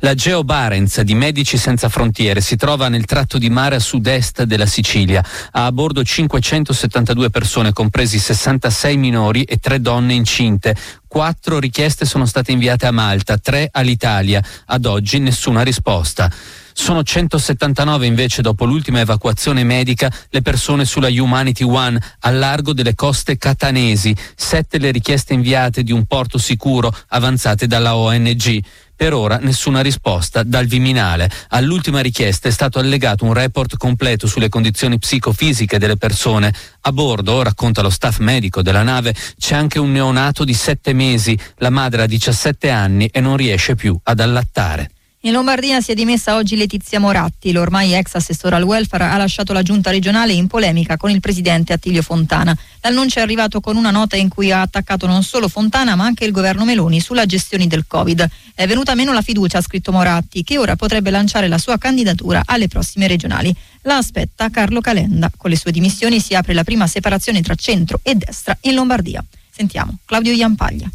La Geo Barents di Medici Senza Frontiere si trova nel tratto di mare a sud-est della Sicilia. Ha a bordo 572 persone, compresi 66 minori e 3 donne incinte. Quattro richieste sono state inviate a Malta, tre all'Italia. Ad oggi nessuna risposta. Sono 179 invece dopo l'ultima evacuazione medica le persone sulla Humanity One al largo delle coste catanesi, sette le richieste inviate di un porto sicuro avanzate dalla ONG. Per ora nessuna risposta dal Viminale. All'ultima richiesta è stato allegato un report completo sulle condizioni psicofisiche delle persone. A bordo, racconta lo staff medico della nave, c'è anche un neonato di sette mesi. La madre ha 17 anni e non riesce più ad allattare.
In Lombardia si è dimessa oggi Letizia Moratti, l'ormai ex assessore al welfare ha lasciato la giunta regionale in polemica con il presidente Attilio Fontana. L'annuncio è arrivato con una nota in cui ha attaccato non solo Fontana ma anche il governo Meloni sulla gestione del Covid. È venuta meno la fiducia, ha scritto Moratti, che ora potrebbe lanciare la sua candidatura alle prossime regionali. La aspetta Carlo Calenda. Con le sue dimissioni si apre la prima separazione tra centro e destra in Lombardia. Sentiamo Claudio Iampaglia.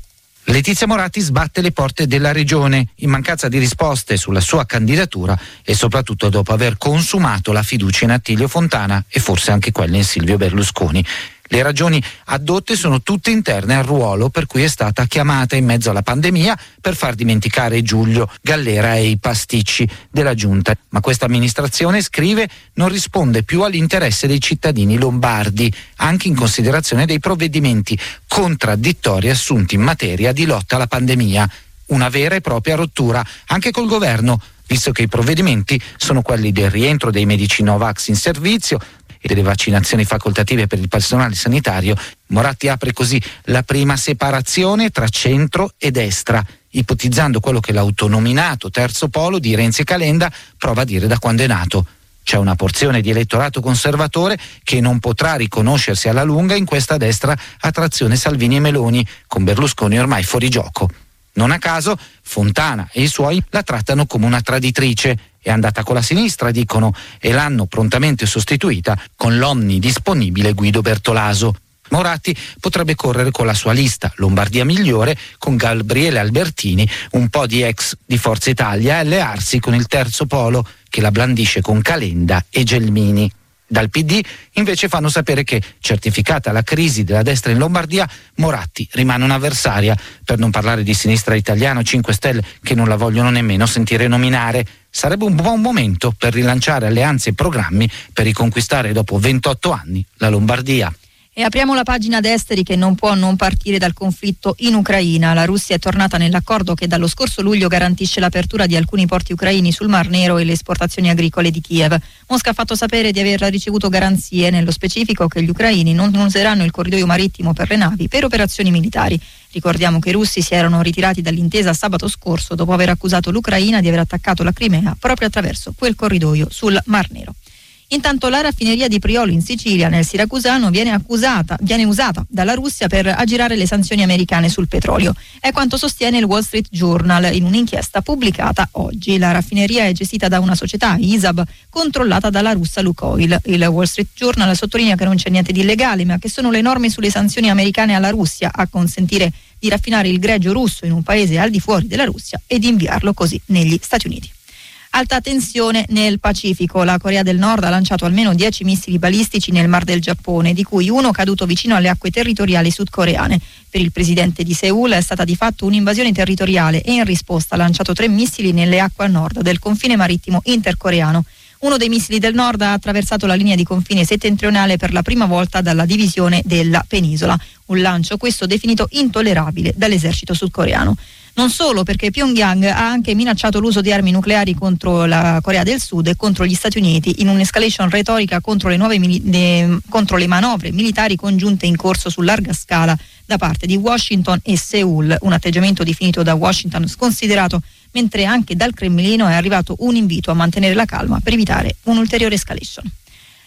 Letizia Moratti sbatte le porte della regione in mancanza di risposte sulla sua candidatura e soprattutto dopo aver consumato la fiducia in Attilio Fontana e forse anche quella in Silvio Berlusconi. Le ragioni addotte sono tutte interne al ruolo per cui è stata chiamata in mezzo alla pandemia per far dimenticare Giulio Gallera e i pasticci della giunta. Ma questa amministrazione, scrive, non risponde più all'interesse dei cittadini lombardi, anche in considerazione dei provvedimenti contraddittori assunti in materia di lotta alla pandemia. Una vera e propria rottura anche col governo visto che i provvedimenti sono quelli del rientro dei medici Novax in servizio, e delle vaccinazioni facoltative per il personale sanitario, Moratti apre così la prima separazione tra centro e destra, ipotizzando quello che l'autonominato terzo polo di Renzi e Calenda prova a dire da quando è nato. C'è una porzione di elettorato conservatore che non potrà riconoscersi alla lunga in questa destra a trazione Salvini e Meloni, con Berlusconi ormai fuori gioco. Non a caso Fontana e i suoi la trattano come una traditrice. È andata con la sinistra, dicono, e l'hanno prontamente sostituita con l'omnidisponibile Guido Bertolaso. Moratti potrebbe correre con la sua lista, Lombardia migliore, con Gabriele Albertini, un po' di ex di Forza Italia, e allearsi con il terzo polo che la blandisce con Calenda e Gelmini. Dal PD invece fanno sapere che, certificata la crisi della destra in Lombardia, Moratti rimane un'avversaria, per non parlare di sinistra italiano 5 Stelle che non la vogliono nemmeno sentire nominare. Sarebbe un buon momento per rilanciare alleanze e programmi per riconquistare dopo 28 anni la Lombardia.
E apriamo la pagina d'esteri che non può non partire dal conflitto in Ucraina. La Russia è tornata nell'accordo che dallo scorso luglio garantisce l'apertura di alcuni porti ucraini sul Mar Nero e le esportazioni agricole di Kiev. Mosca ha fatto sapere di aver ricevuto garanzie, nello specifico che gli ucraini non useranno il corridoio marittimo per le navi per operazioni militari. Ricordiamo che i russi si erano ritirati dall'intesa sabato scorso dopo aver accusato l'Ucraina di aver attaccato la Crimea proprio attraverso quel corridoio sul Mar Nero. Intanto la raffineria di Priolo in Sicilia, nel Siracusano, viene, accusata, viene usata dalla Russia per aggirare le sanzioni americane sul petrolio. È quanto sostiene il Wall Street Journal in un'inchiesta pubblicata oggi. La raffineria è gestita da una società, ISAB, controllata dalla russa Lukoil. Il Wall Street Journal sottolinea che non c'è niente di illegale, ma che sono le norme sulle sanzioni americane alla Russia a consentire di raffinare il greggio russo in un paese al di fuori della Russia e di inviarlo così negli Stati Uniti. Alta tensione nel Pacifico. La Corea del Nord ha lanciato almeno 10 missili balistici nel Mar del Giappone, di cui uno caduto vicino alle acque territoriali sudcoreane. Per il presidente di Seoul è stata di fatto un'invasione territoriale e in risposta ha lanciato tre missili nelle acque a nord del confine marittimo intercoreano. Uno dei missili del nord ha attraversato la linea di confine settentrionale per la prima volta dalla divisione della penisola. Un lancio questo definito intollerabile dall'esercito sudcoreano. Non solo perché Pyongyang ha anche minacciato l'uso di armi nucleari contro la Corea del Sud e contro gli Stati Uniti in un'escalation retorica contro le, mili- de- contro le manovre militari congiunte in corso su larga scala da parte di Washington e Seoul, un atteggiamento definito da Washington sconsiderato, mentre anche dal Cremlino è arrivato un invito a mantenere la calma per evitare un'ulteriore escalation.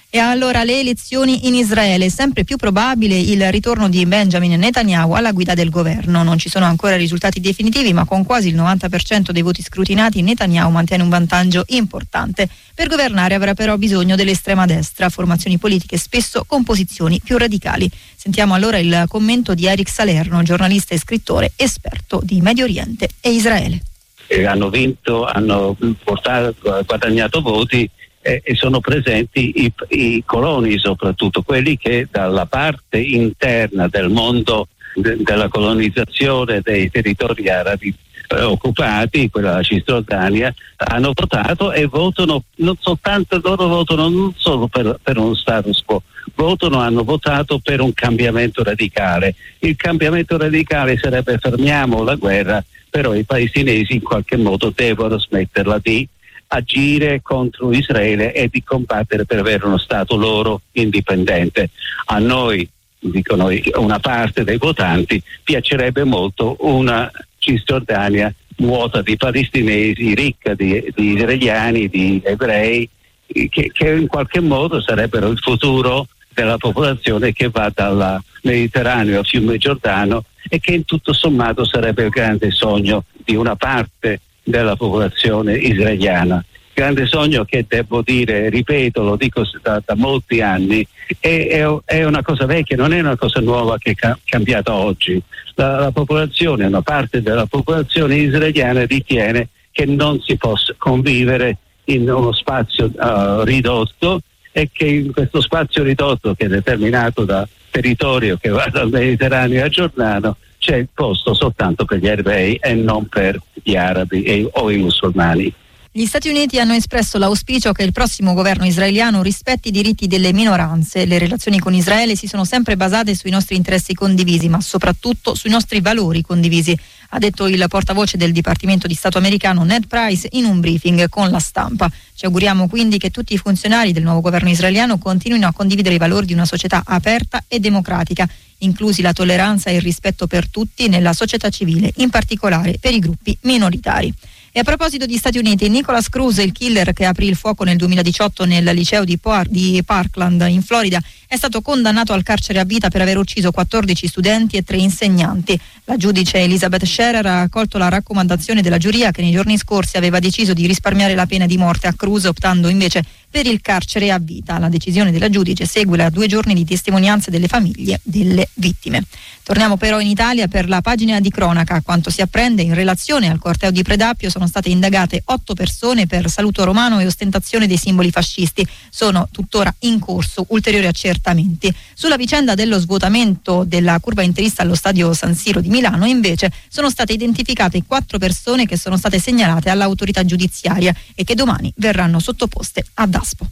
E allora le elezioni in Israele, sempre più probabile il ritorno di Benjamin Netanyahu alla guida del governo. Non ci sono ancora risultati definitivi, ma con quasi il 90% dei voti scrutinati Netanyahu mantiene un vantaggio importante. Per governare avrà però bisogno dell'estrema destra, formazioni politiche spesso con posizioni più radicali. Sentiamo allora il commento di Eric Salerno, giornalista e scrittore, esperto di Medio Oriente e Israele.
E hanno vinto, hanno portato, guadagnato voti eh, e sono presenti i, i, coloni soprattutto, quelli che dalla parte interna del mondo de, della colonizzazione dei territori arabi eh, occupati, quella della Cisgiordania, hanno votato e votano non soltanto loro votano non solo per, per uno status quo, votano, hanno votato per un cambiamento radicale. Il cambiamento radicale sarebbe fermiamo la guerra, però i palestinesi in qualche modo devono smetterla di agire contro Israele e di combattere per avere uno Stato loro indipendente. A noi, dicono una parte dei votanti, piacerebbe molto una Cisgiordania vuota di palestinesi, ricca di, di israeliani, di ebrei, che, che in qualche modo sarebbero il futuro della popolazione che va dal Mediterraneo al fiume Giordano e che in tutto sommato sarebbe il grande sogno di una parte della popolazione israeliana. Grande sogno che devo dire, ripeto, lo dico da, da molti anni, è, è, è, una cosa vecchia, non è una cosa nuova che è cambiata oggi. La, la popolazione, una parte della popolazione israeliana ritiene che non si possa convivere in uno spazio uh, ridotto e che in questo spazio ridotto che è determinato da territorio che va dal Mediterraneo a Giordano c'è posto soltanto per gli ebrei e non per gli arabi e, o i musulmani.
Gli Stati Uniti hanno espresso l'auspicio che il prossimo governo israeliano rispetti i diritti delle minoranze. Le relazioni con Israele si sono sempre basate sui nostri interessi condivisi, ma soprattutto sui nostri valori condivisi, ha detto il portavoce del Dipartimento di Stato americano Ned Price in un briefing con la stampa. Ci auguriamo quindi che tutti i funzionari del nuovo governo israeliano continuino a condividere i valori di una società aperta e democratica inclusi la tolleranza e il rispetto per tutti nella società civile, in particolare per i gruppi minoritari. E a proposito di Stati Uniti, Nicholas Cruz, il killer che aprì il fuoco nel 2018 nel liceo di, Poar- di, Parkland in Florida, è stato condannato al carcere a vita per aver ucciso 14 studenti e 3 insegnanti. La giudice Elizabeth Scherer ha accolto la raccomandazione della giuria che nei giorni scorsi aveva deciso di risparmiare la pena di morte a Cruz, optando invece per il carcere a vita. La decisione della giudice segue a due giorni di testimonianze delle famiglie delle vittime. Torniamo però in Italia per la pagina di cronaca. Quanto si apprende in relazione al corteo di Predappio sono state indagate otto persone per saluto romano e ostentazione dei simboli fascisti. Sono tuttora in corso ulteriori accertamenti. Sulla vicenda dello svuotamento della curva interista allo stadio San Siro di Milano invece sono state identificate quattro persone che sono state segnalate all'autorità giudiziaria e che domani verranno sottoposte a DASPO.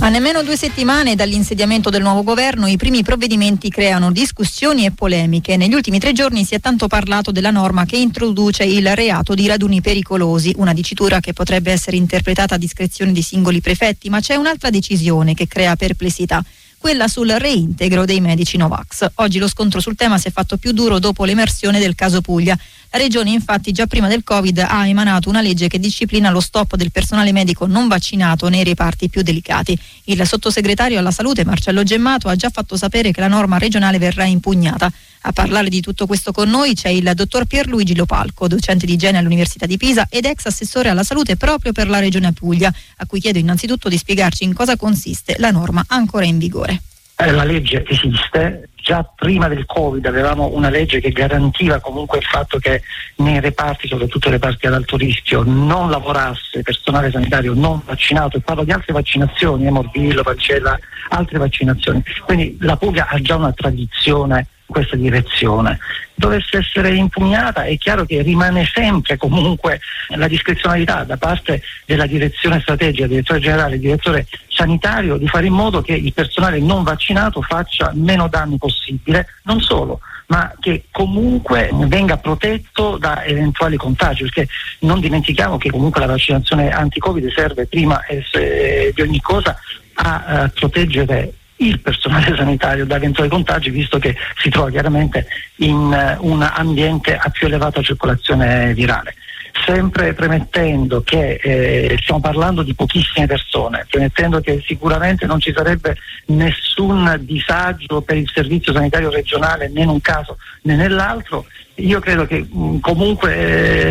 A nemmeno due settimane dall'insediamento del nuovo governo i primi provvedimenti creano discussioni e polemiche. Negli ultimi tre giorni si è tanto parlato della norma che introduce il reato di raduni pericolosi, una dicitura che potrebbe essere interpretata a discrezione di singoli prefetti, ma c'è un'altra decisione che crea perplessità quella sul reintegro dei medici Novax. Oggi lo scontro sul tema si è fatto più duro dopo l'emersione del caso Puglia. La Regione infatti già prima del Covid ha emanato una legge che disciplina lo stop del personale medico non vaccinato nei reparti più delicati. Il sottosegretario alla salute Marcello Gemmato ha già fatto sapere che la norma regionale verrà impugnata. A parlare di tutto questo con noi c'è il dottor Pierluigi Lopalco, docente di igiene all'Università di Pisa ed ex assessore alla salute proprio per la Regione Puglia, a cui chiedo innanzitutto di spiegarci in cosa consiste la norma ancora in vigore.
Eh, la legge esiste, già prima del Covid avevamo una legge che garantiva comunque il fatto che nei reparti, soprattutto nei reparti ad alto rischio, non lavorasse personale sanitario non vaccinato, e parlo di altre vaccinazioni, eh, morbillo, pancella, altre vaccinazioni. Quindi la Puglia ha già una tradizione questa direzione. Dovesse essere impugnata è chiaro che rimane sempre comunque la discrezionalità da parte della direzione strategica, direttore generale, direttore sanitario di fare in modo che il personale non vaccinato faccia meno danni possibile, non solo, ma che comunque venga protetto da eventuali contagi, perché non dimentichiamo che comunque la vaccinazione anti-Covid serve prima di ogni cosa a, a proteggere il personale sanitario da eventuali contagi visto che si trova chiaramente in uh, un ambiente a più elevata circolazione virale. Sempre premettendo che eh, stiamo parlando di pochissime persone, premettendo che sicuramente non ci sarebbe nessun disagio per il servizio sanitario regionale né in un caso né nell'altro, io credo che mh, comunque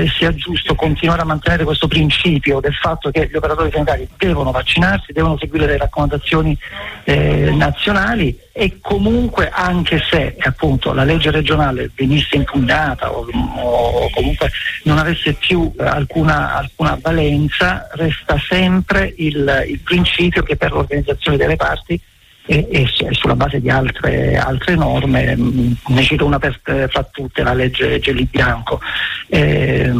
eh, sia giusto continuare a mantenere questo principio del fatto che gli operatori sanitari devono vaccinarsi, devono seguire le raccomandazioni eh, nazionali e comunque anche se appunto la legge regionale venisse impugnata o, o comunque non avesse più alcuna, alcuna, valenza, resta sempre il, il principio che per l'organizzazione delle parti e, e, sulla base di altre, altre norme, ne cito una per, fra tutte, la legge Gelli Bianco, eh,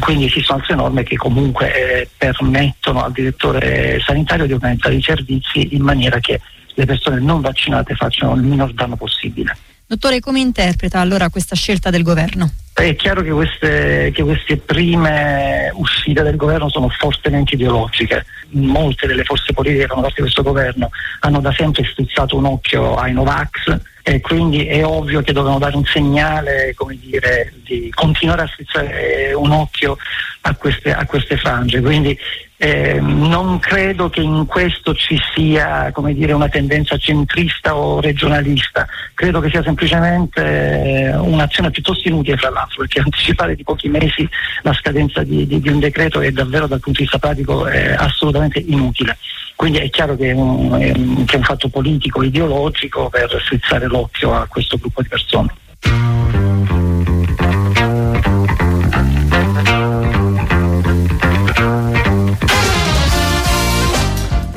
quindi esistono altre norme che comunque eh, permettono al direttore sanitario di organizzare i servizi in maniera che le persone non vaccinate facciano il minor danno possibile.
Dottore, come interpreta allora questa scelta del governo?
È chiaro che queste, che queste, prime uscite del governo sono fortemente ideologiche. Molte delle forze politiche che fanno parte di questo governo hanno da sempre strizzato un occhio ai Novax e quindi è ovvio che dovevano dare un segnale dire, di continuare a strizzare un occhio a queste, a queste frange. Quindi eh, non credo che in questo ci sia dire, una tendenza centrista o regionalista, credo che sia semplicemente eh, un'azione piuttosto inutile fra l'altro, perché anticipare di pochi mesi la scadenza di, di, di un decreto è davvero dal punto di vista pratico eh, assolutamente inutile. Quindi è chiaro che è, un, è che è un fatto politico, ideologico per strizzare l'occhio a questo gruppo di persone.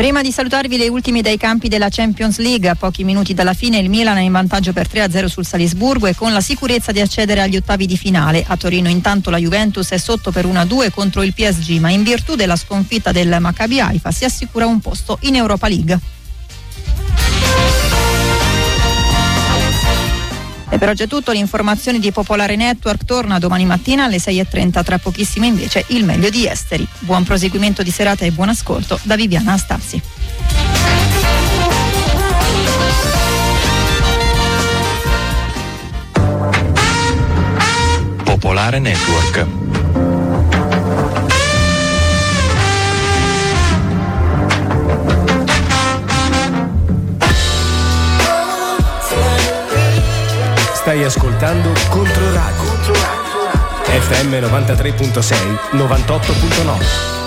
Prima di salutarvi le ultime dai campi della Champions League, a pochi minuti dalla fine il Milan è in vantaggio per 3-0 sul Salisburgo e con la sicurezza di accedere agli ottavi di finale. A Torino intanto la Juventus è sotto per 1-2 contro il PSG, ma in virtù della sconfitta del Maccabi Haifa si assicura un posto in Europa League. E per oggi è tutto, l'informazione di Popolare Network torna domani mattina alle 6.30, tra pochissimo invece il meglio di esteri. Buon proseguimento di serata e buon ascolto da Viviana Astarsi.
Popolare Network.
Stai
ascoltando Controradio. FM 93.6, 98.9.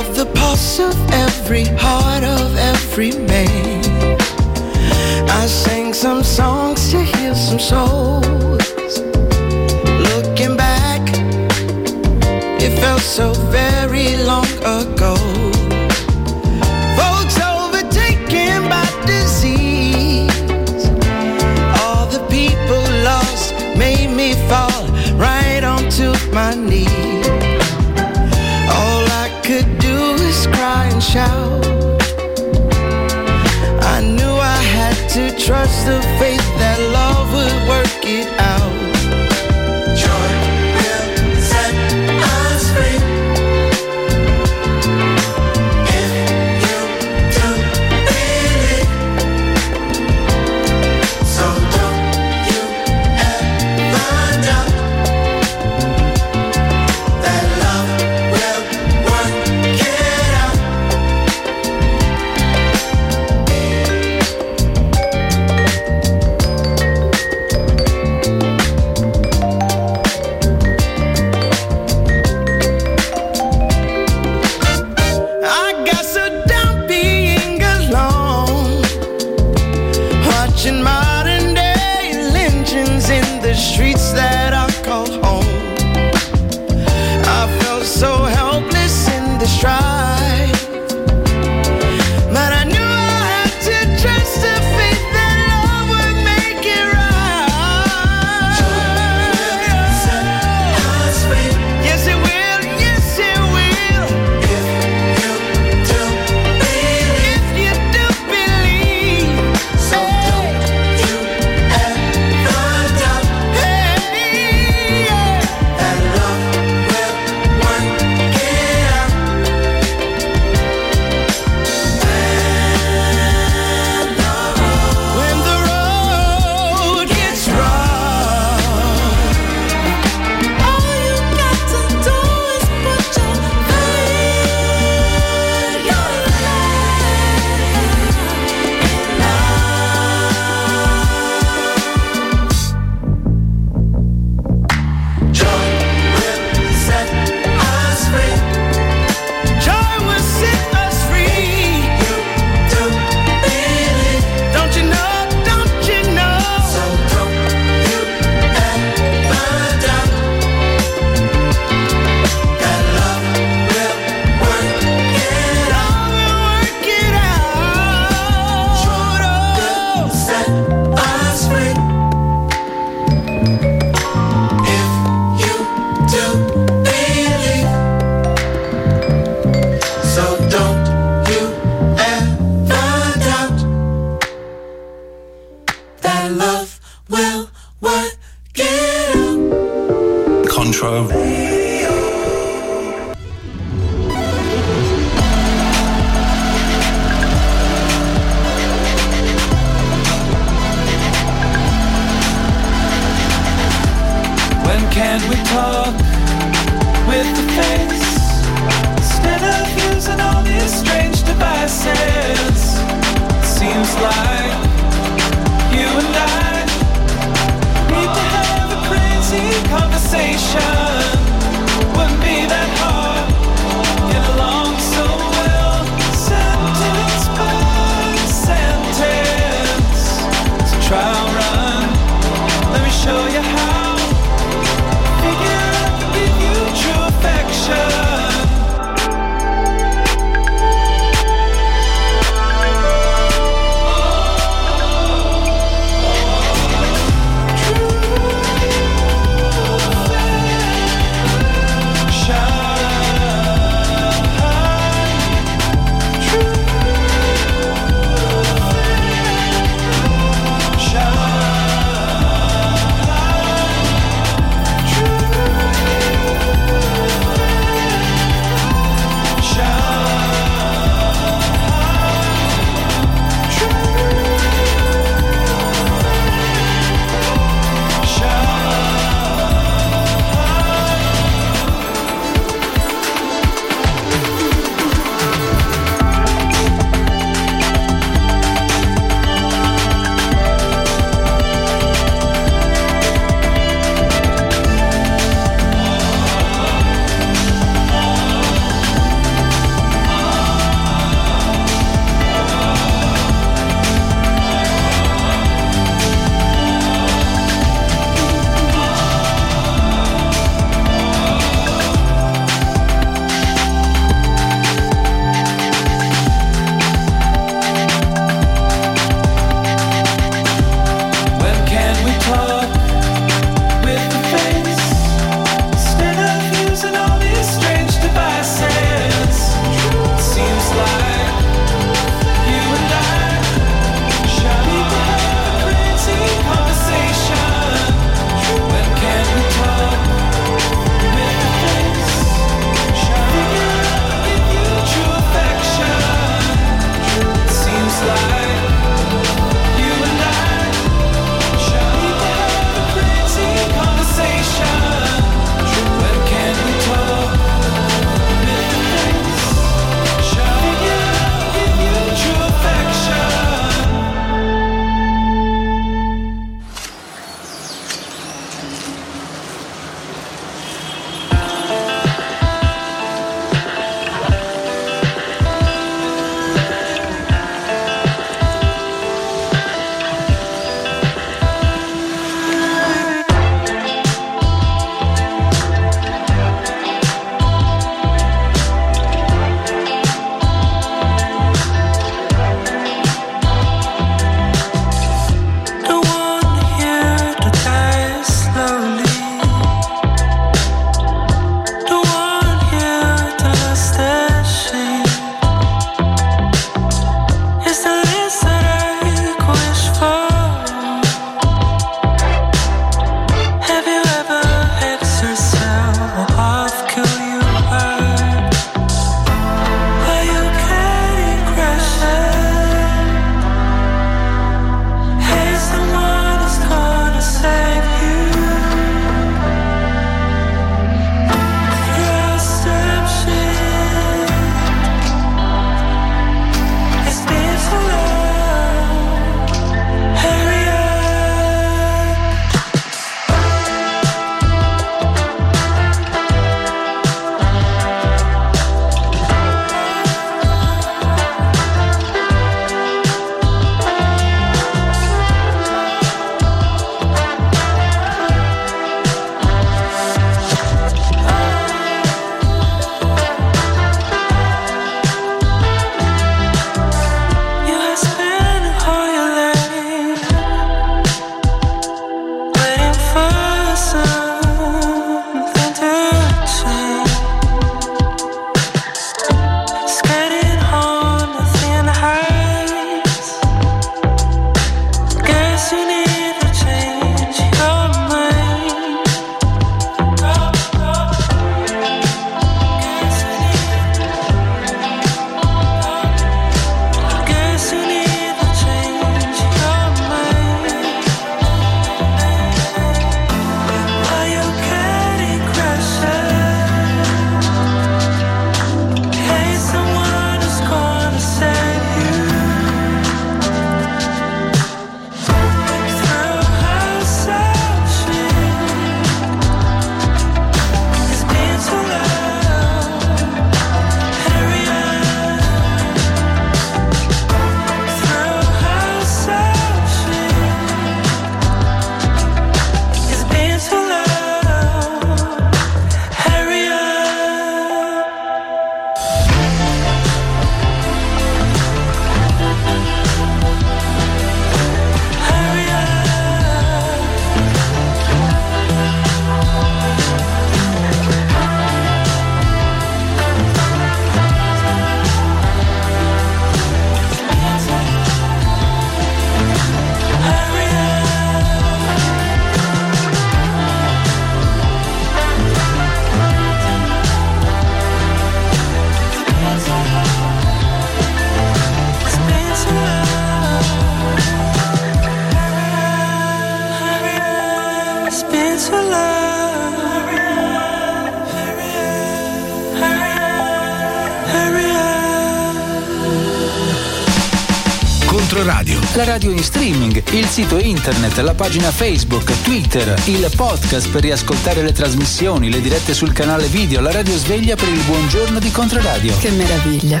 internet, la pagina Facebook, Twitter, il podcast per riascoltare le trasmissioni, le dirette sul canale video, la radio sveglia per il buongiorno di Controradio.
Che meraviglia.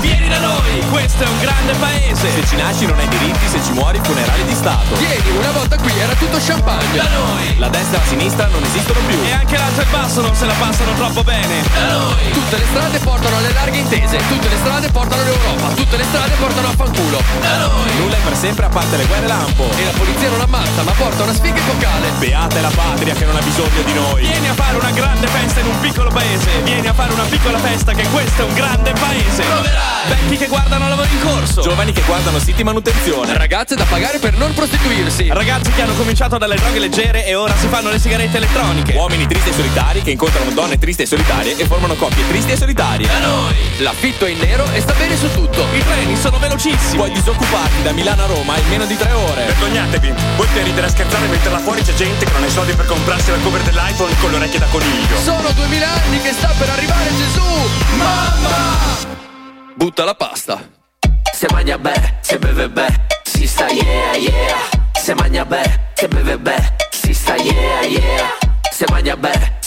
Vieni da noi, questo è un grande paese. Se ci nasci non hai diritti, se ci muori funerali di Stato.
Vieni, una volta qui era tutto champagne.
Da noi. La destra e la sinistra non esistono più. E anche l'alto e il basso non se la passano troppo bene. Da noi.
Tutte le strade portano alle larghe intese, tutte le strade portano all'Europa, tutte le strade portano a fanculo.
Da noi. Nulla è per sempre a parte le guerre lampo.
E la polizia non ammazza, ma porta una sfiga epocale.
Beata è la patria che non ha bisogno di noi. Vieni a fare una grande festa in un piccolo paese. Vieni a fare una piccola festa che questo è un grande paese. Proverai. Vecchi che guardano lavoro in corso. Giovani che guardano siti manutenzione.
Ragazze da pagare per non prostituirsi.
Ragazzi che hanno cominciato dalle droghe leggere e ora si fanno le sigarette elettroniche. Uomini tristi e solitari che incontrano donne tristi e solitarie e formano coppie tristi e solitarie. Da noi.
L'affitto è in nero e sta bene su tutto.
I treni sono velocissimi. Puoi disoccuparti da Milano a Roma in meno di tre ore.
Vergognatevi, voi per ridere a scherzare mentre là fuori c'è gente che non ha i soldi per comprarsi la cover dell'iPhone con le orecchie da coniglio.
Sono duemila anni che sta per arrivare Gesù. Mamma! Butta la pasta.
Se mangia bene, se beve bene, si sta yeah yeah. Se mangia bene, se beve bene, si sta yeah yeah. Se mangia bene,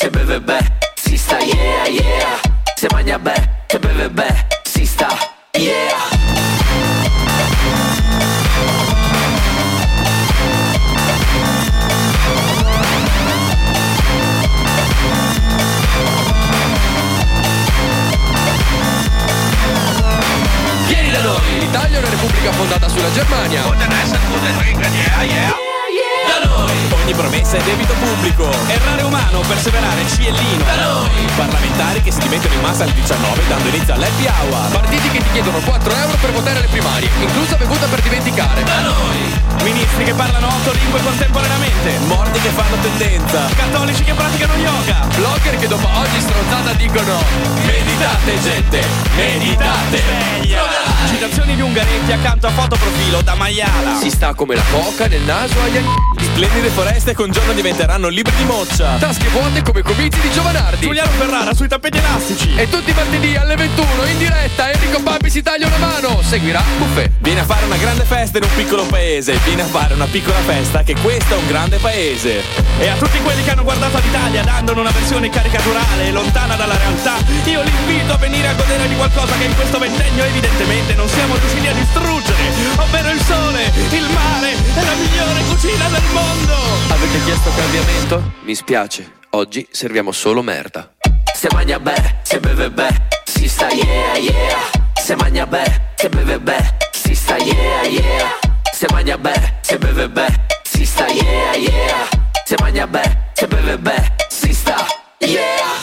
pubblico. Errare umano, perseverare, ciellino. Da noi. Parlamentari che si dimettono in massa alle 19 dando inizio all'happy hour.
Partiti che ti chiedono 4 euro per votare alle primarie, inclusa bevuta per dimenticare.
Da noi. Ministri che parlano otto lingue contemporaneamente. Morti che fanno tendenza. Cattolici che praticano yoga.
Blogger che dopo ogni stronzata dicono
Meditate gente, meditate. Citazioni di Ungaretti accanto a fotoprofilo da maiala.
Si sta come la coca nel naso agli agni.
Splendide foreste che un giorno diventeranno libri di moccia.
Tasche vuote come comizi di Giovanardi.
Giuliano Ferrara sui tappeti elastici.
E tutti i martedì alle 21 in diretta Enrico Papi si taglia una mano. Seguirà Buffet.
Vieni a fare una grande festa in un piccolo paese. Vieni a fare una piccola festa che questo è un grande paese. E a tutti quelli che hanno guardato l'Italia dandone una versione caricaturale e lontana dalla realtà, io li invito a venire a godere di qualcosa che in questo ventennio evidentemente non siamo riusciti a distruggere, ovvero il sole, il mare e la migliore cucina del mondo.
Avete chiesto cambiamento? Mi spiace, oggi serviamo solo merda.
Se mangia bene, se beve bene, si sta yeah yeah. Se mangia bene, se beve bene, si sta yeah yeah. Se mangia bene, se beve bene, si sta yeah yeah. Se mangia bene, se beve bene, si sta yeah.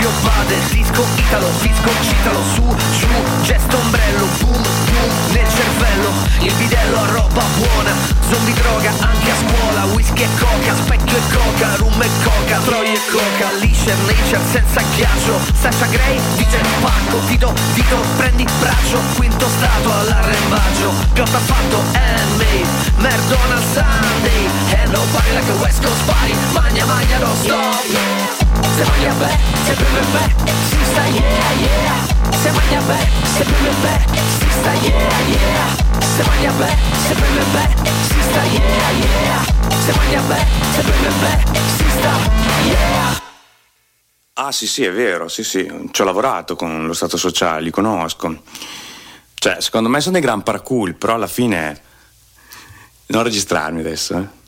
Your body Disco Italo, disco citalo Su, su, gesto ombrello Boom, boom, nel cervello. Il bidello a roba buona Zombie droga anche a scuola Whisky e coca, specchio e coca Rum e coca, troia e coca Lisher, nature senza ghiaccio. Sasha Gray, DJ Pacco Tito, Tito, prendi braccio. Quinto stato all'arrembaggio. Piotta fatto handmade McDonald's Sunday. And nobody like a West Coast party. Magna, magna, non stop se mangia bene, se beve bene, si sta yeah yeah. Se mangia bene, se beve bene, si sta yeah yeah. Se mangia bene, se beve bene, si sta yeah yeah. Se mangia bene, se beve bene, si sta yeah.
Ah sì sì è vero, sì sì, ci ho lavorato con lo Stato sociale, li conosco. Cioè, secondo me sono dei gran parkour, però alla fine non registrarmi adesso, eh.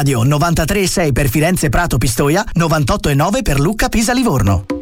Controradio 93,6 per Firenze Prato Pistoia, 98,9 per Lucca Pisa Livorno.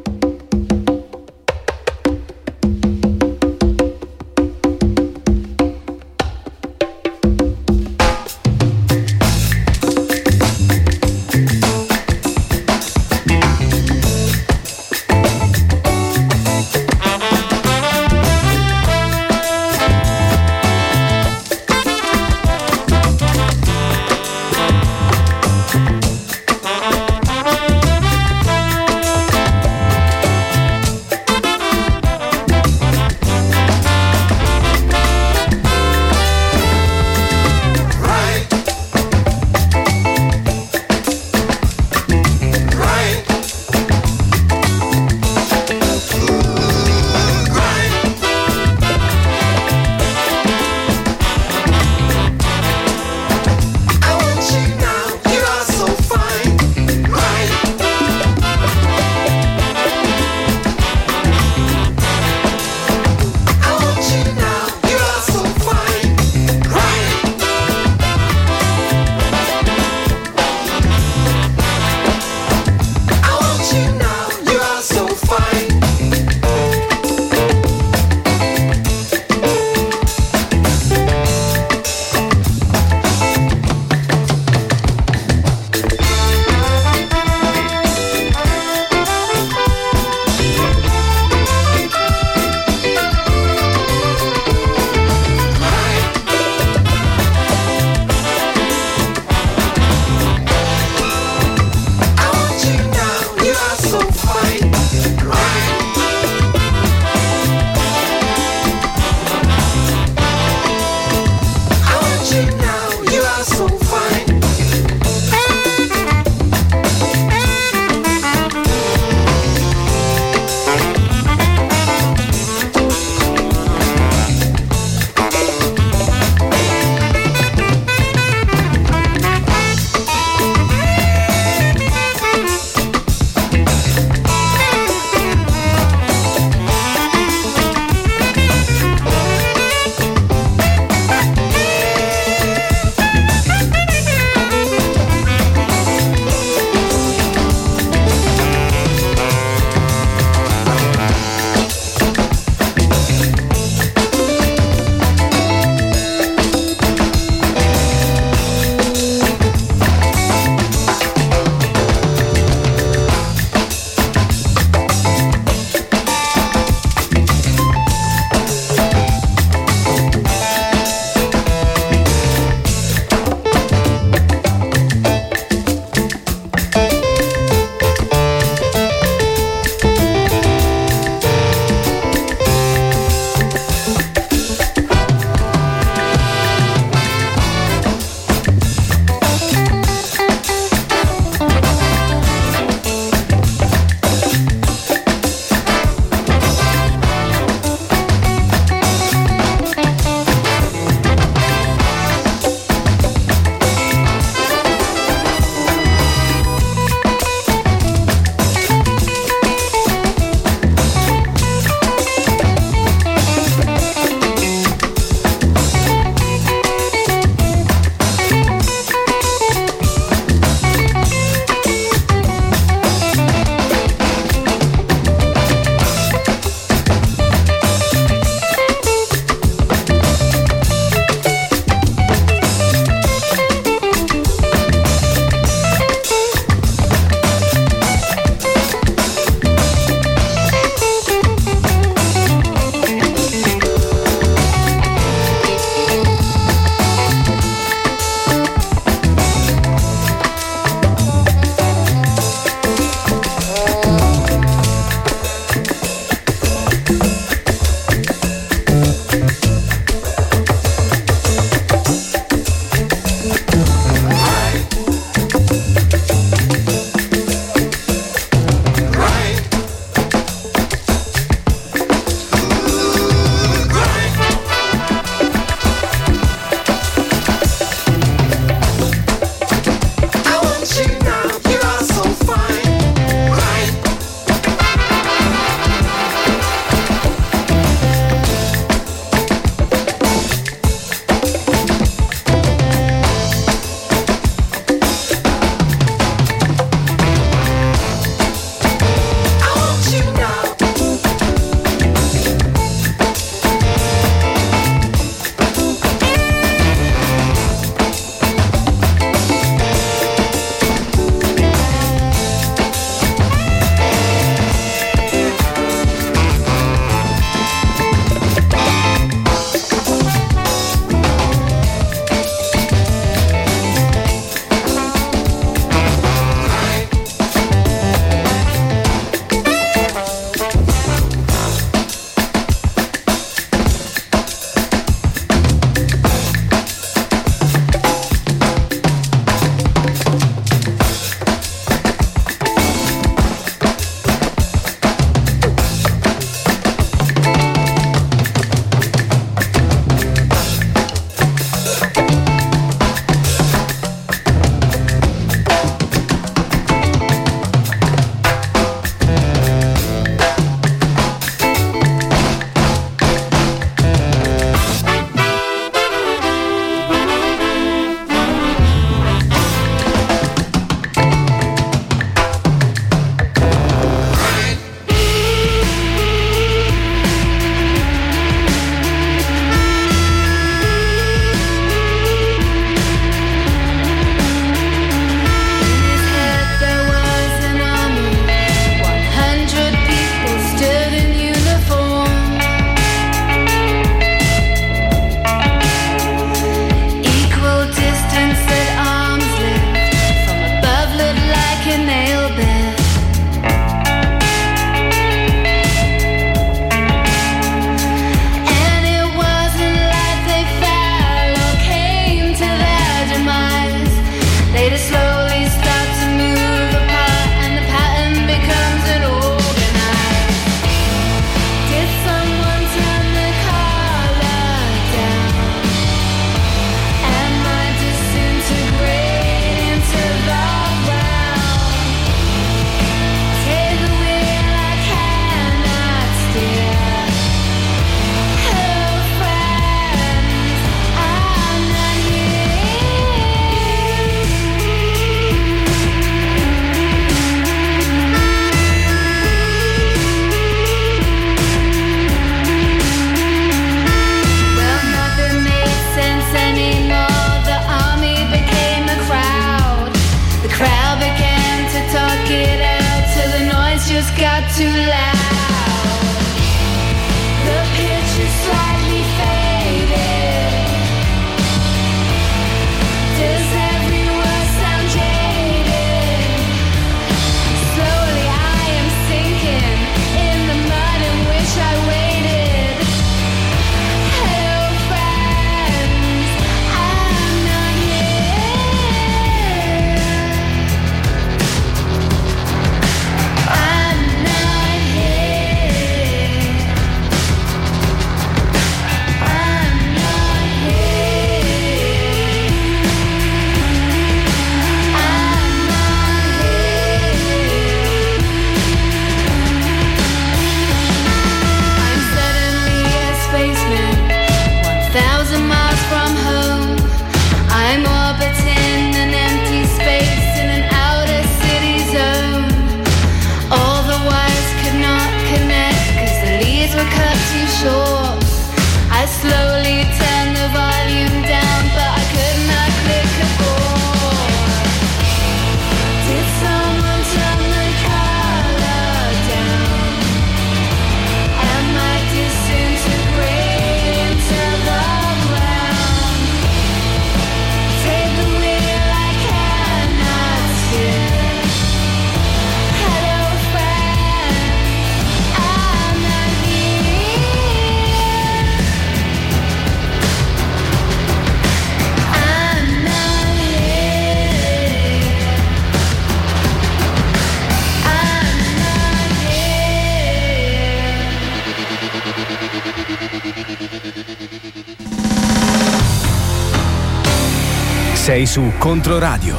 su Controradio.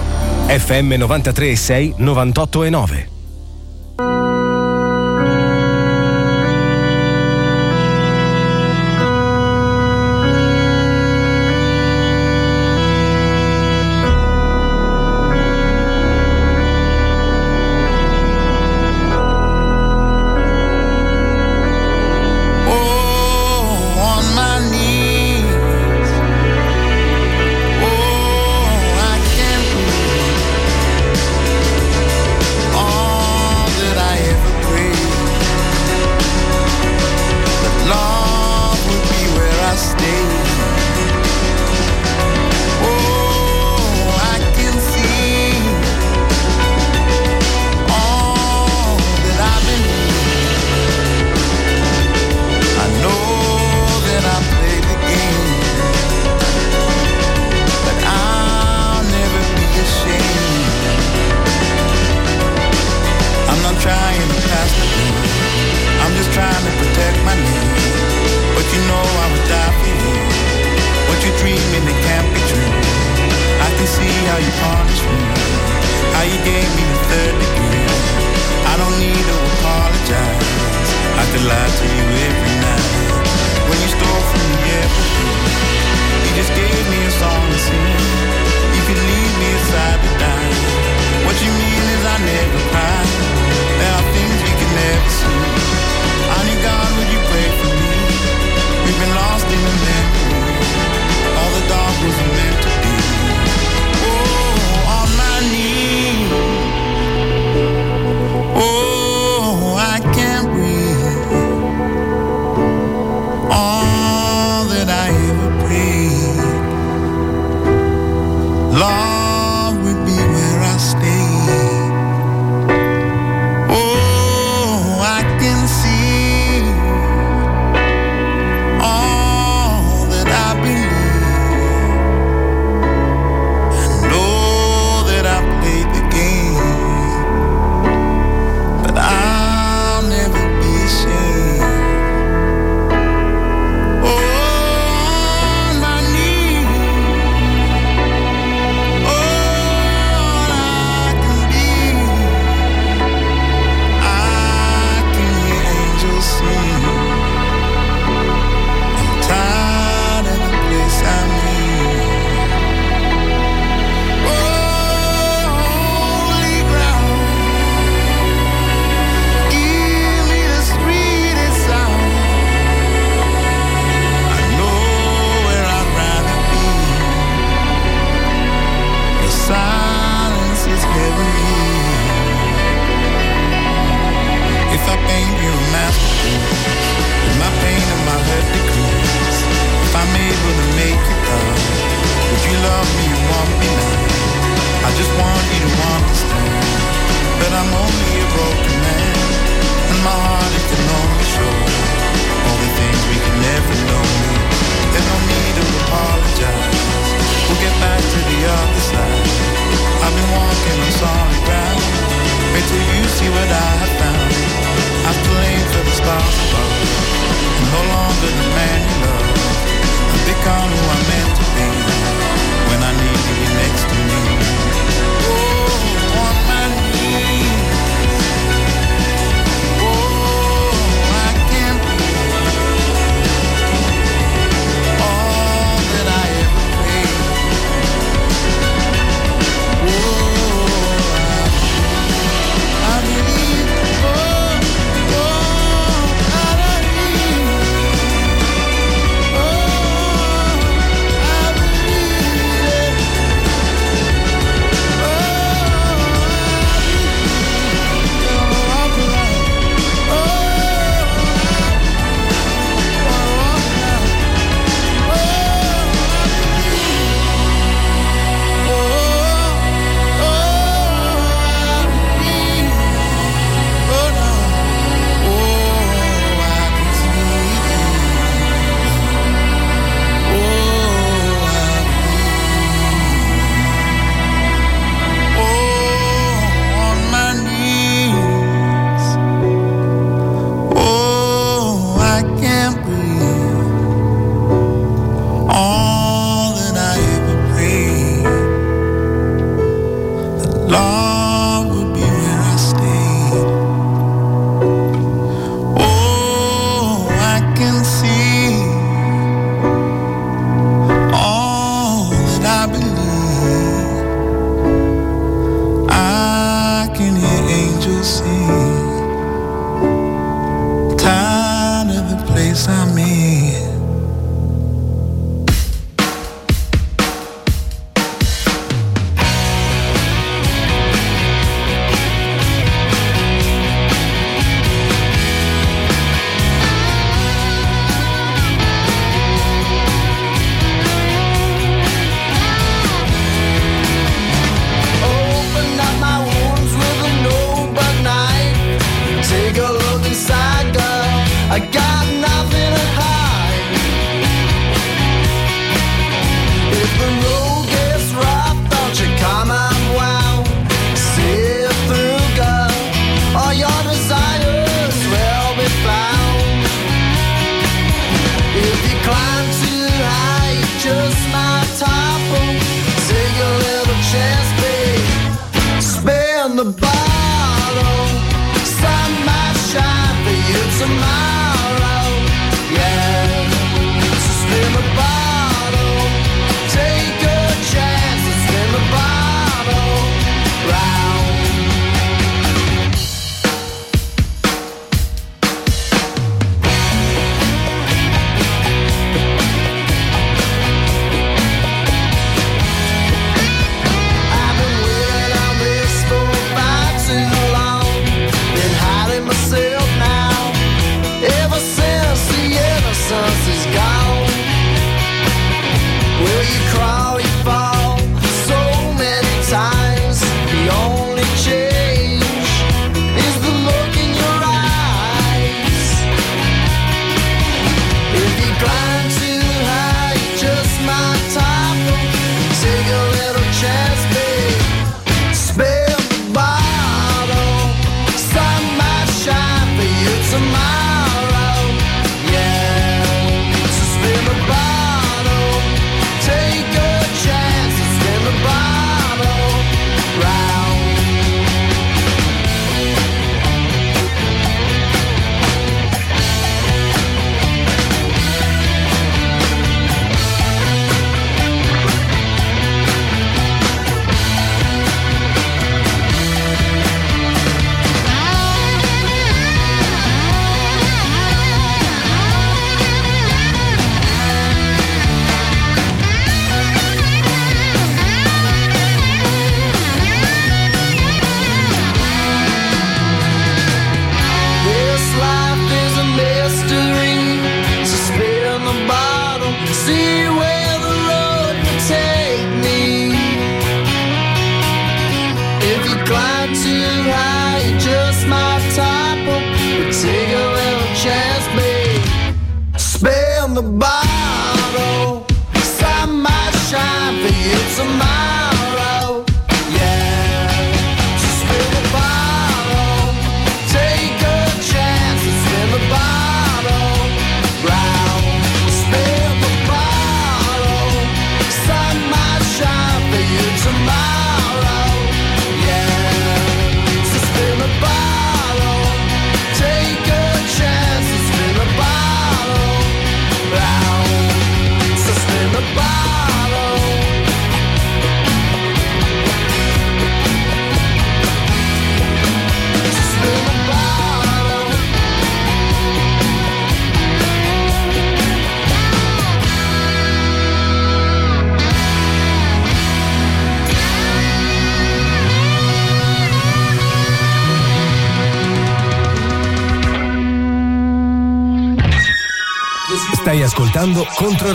FM
93 6 98 e
9.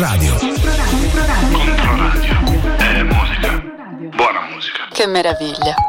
Controradio.
Controradio. È musica. Buona musica.
Che meraviglia.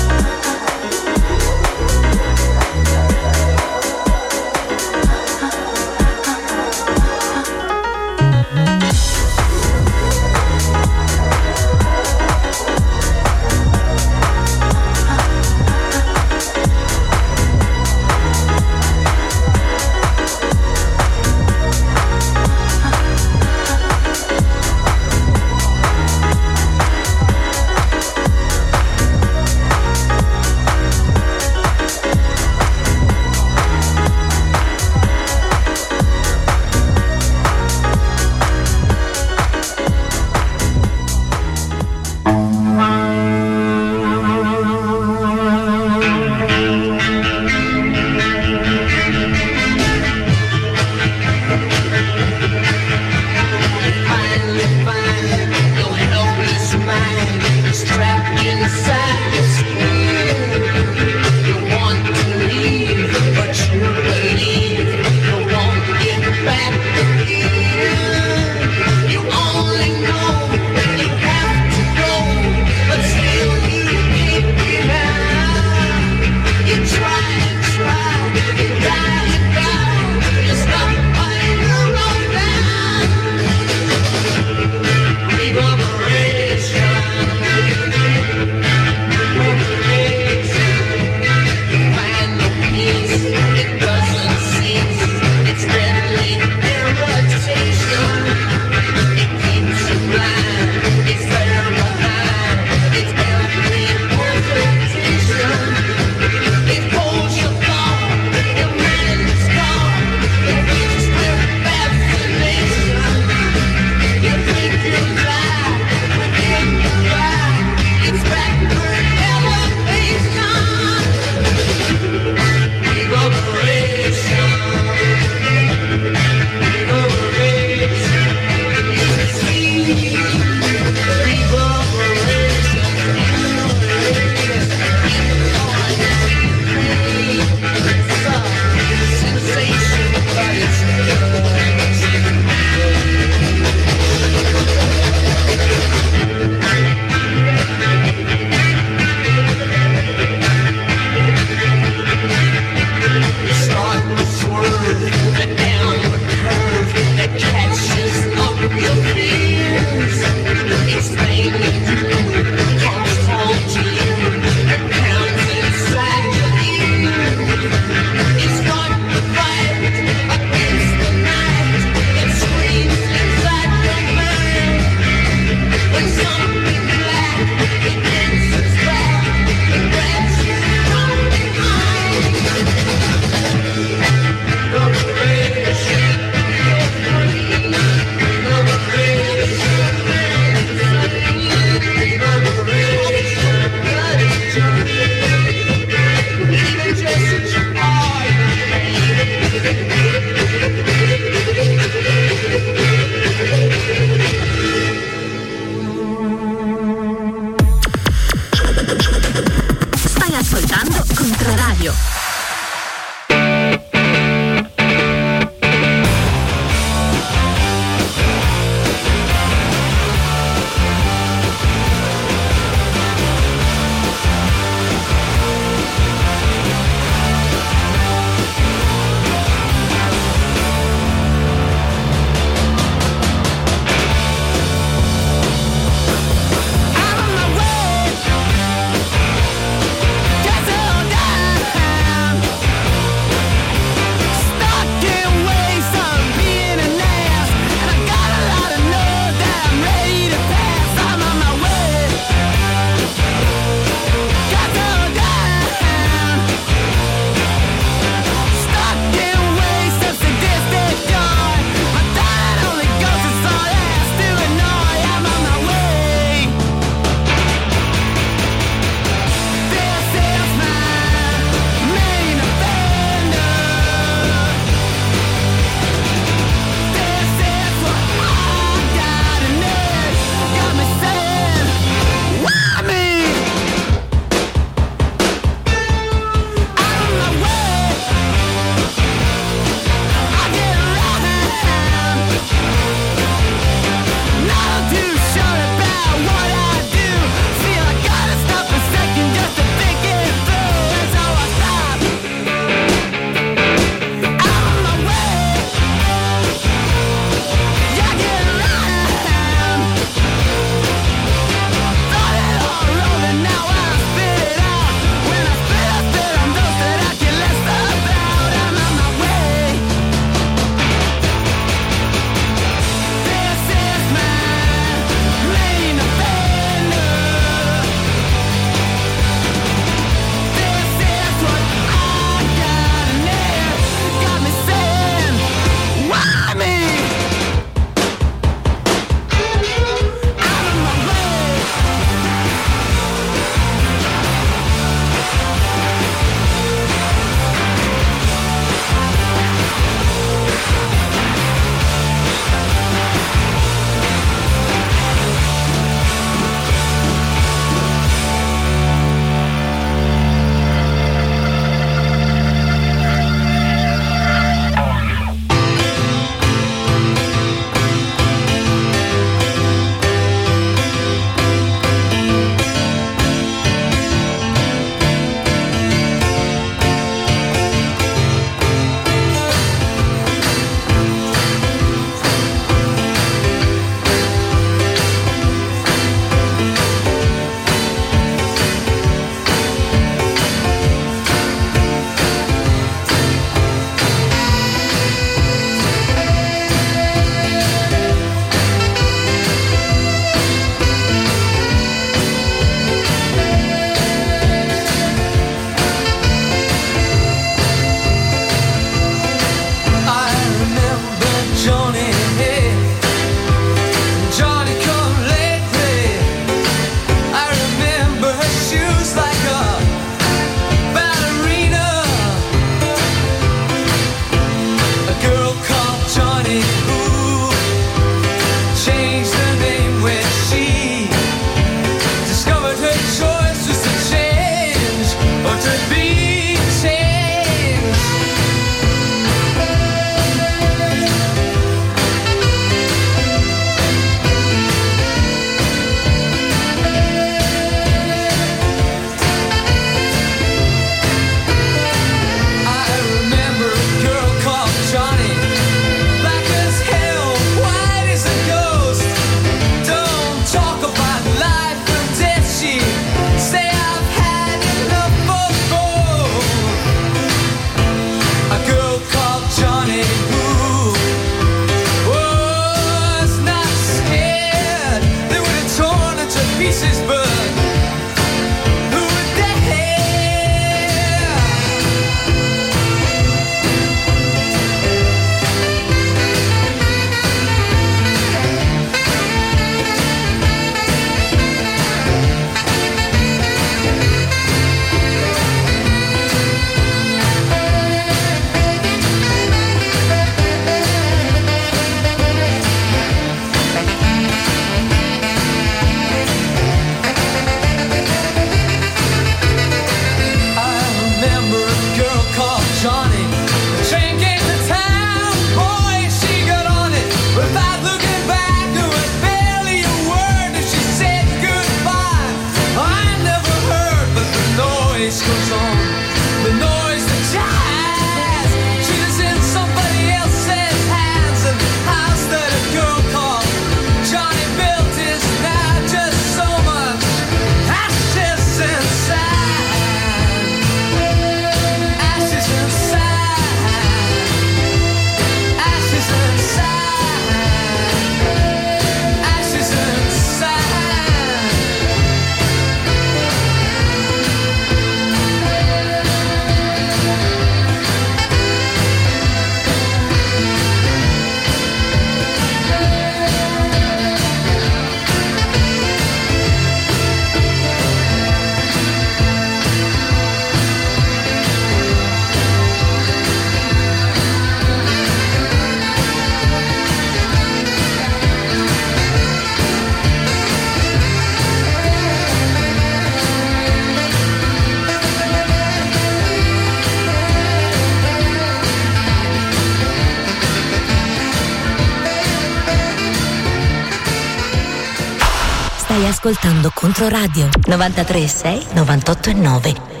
Ascoltando Controradio 936 98 e 9.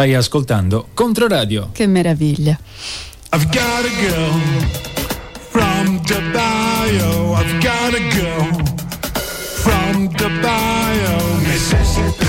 Stai ascoltando Controradio.
Che meraviglia.
I've got a girl from the oh, bio. I've got a girl from the oh. bio.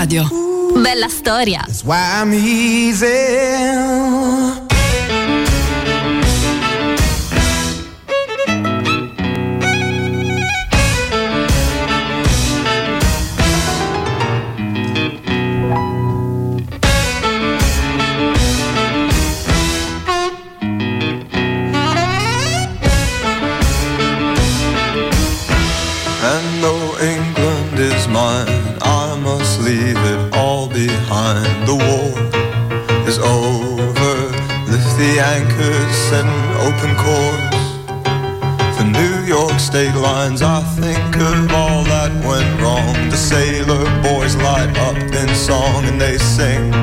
radio.
Bella storia.
That's why I'm easy.
state lines. I think of all that went wrong. The sailor boys light up in song and they sing.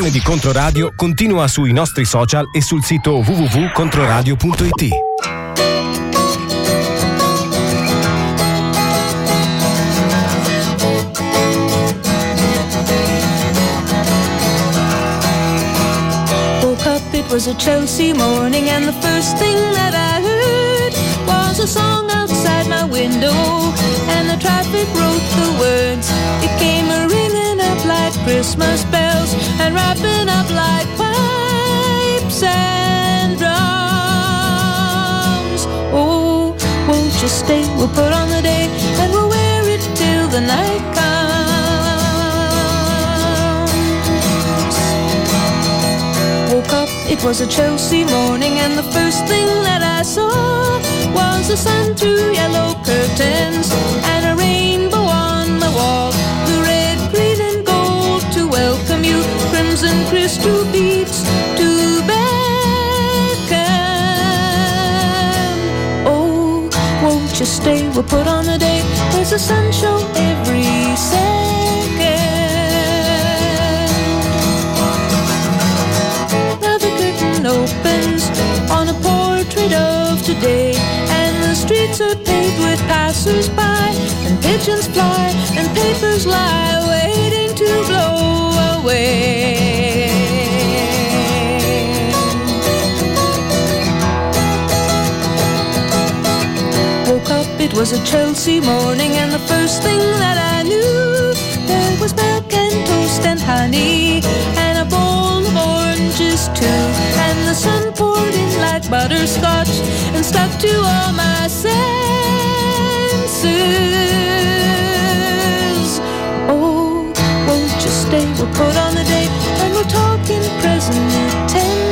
L'informazione di Controradio continua sui nostri social e sul sito www.controradio.it.
Woke up, it was a Chelsea morning, and the first thing that I heard was a song outside my window, and the traffic wrote the words. It came a ringing up like Christmas bells, and wrapping up like pipes and drums. Oh, won't you stay? We'll put on the day, and we'll wear it till the night comes. Woke up, it was a Chelsea morning, and the first thing that I saw was the sun through yellow curtains and a rainbow on the wall. Crimson crystal beads to beckon. Oh, won't you stay? We'll put on a day. There's a sun show every second. Now the curtain opens on a portrait of today, and the streets are paved with passers-by, and pigeons fly, and papers lie waiting to blow Woke up, it was a Chelsea morning, and the first thing that I knew, there was milk and toast and honey, and a bowl of oranges too. And the sun poured in like butterscotch and stuck to all my senses. We'll put on the day, and we'll talk in present tenses.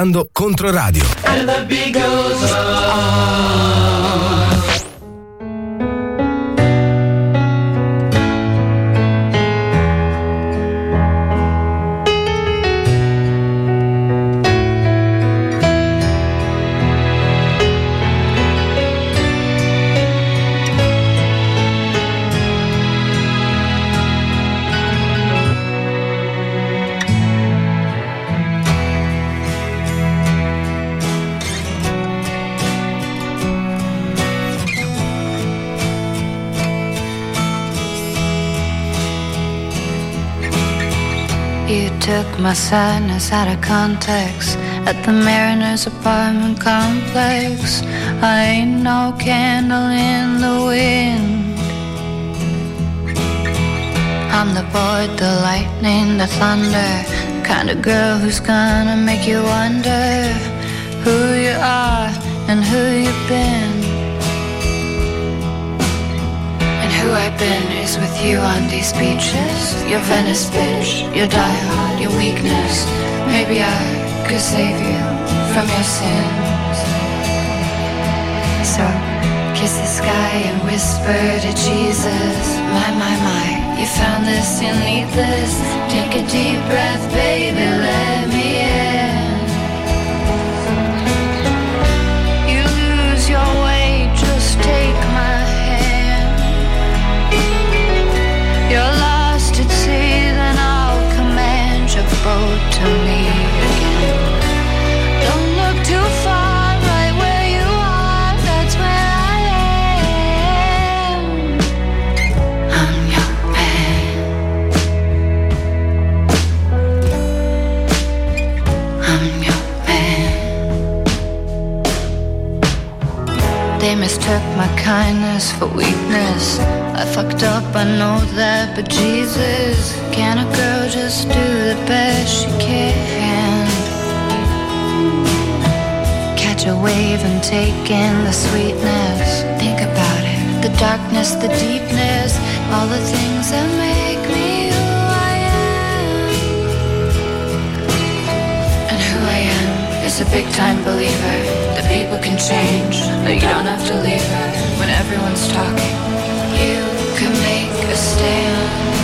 Ascoltando Controradio.
My sadness out of context at the Mariners apartment complex. I ain't no candle in the wind. I'm the board, the lightning, the thunder. Kind of girl who's gonna make you wonder who you are and who you've been. I've been is with you on these beaches. Your Venice bitch, your diehard, your weakness. Maybe I could save you from your sins. So kiss the sky and whisper to Jesus. My, my, my, you found this, you need this. Take a deep breath, baby, let me Mistook my kindness for weakness. I fucked up, I know that, but Jesus, can a girl just do the best she can? Catch a wave and take in the sweetness. Think about it the darkness, the deepness, all the things that make me who I am. And who I am is a big time believer people can change, that you don't have to leave her when everyone's talking. You can make a stand.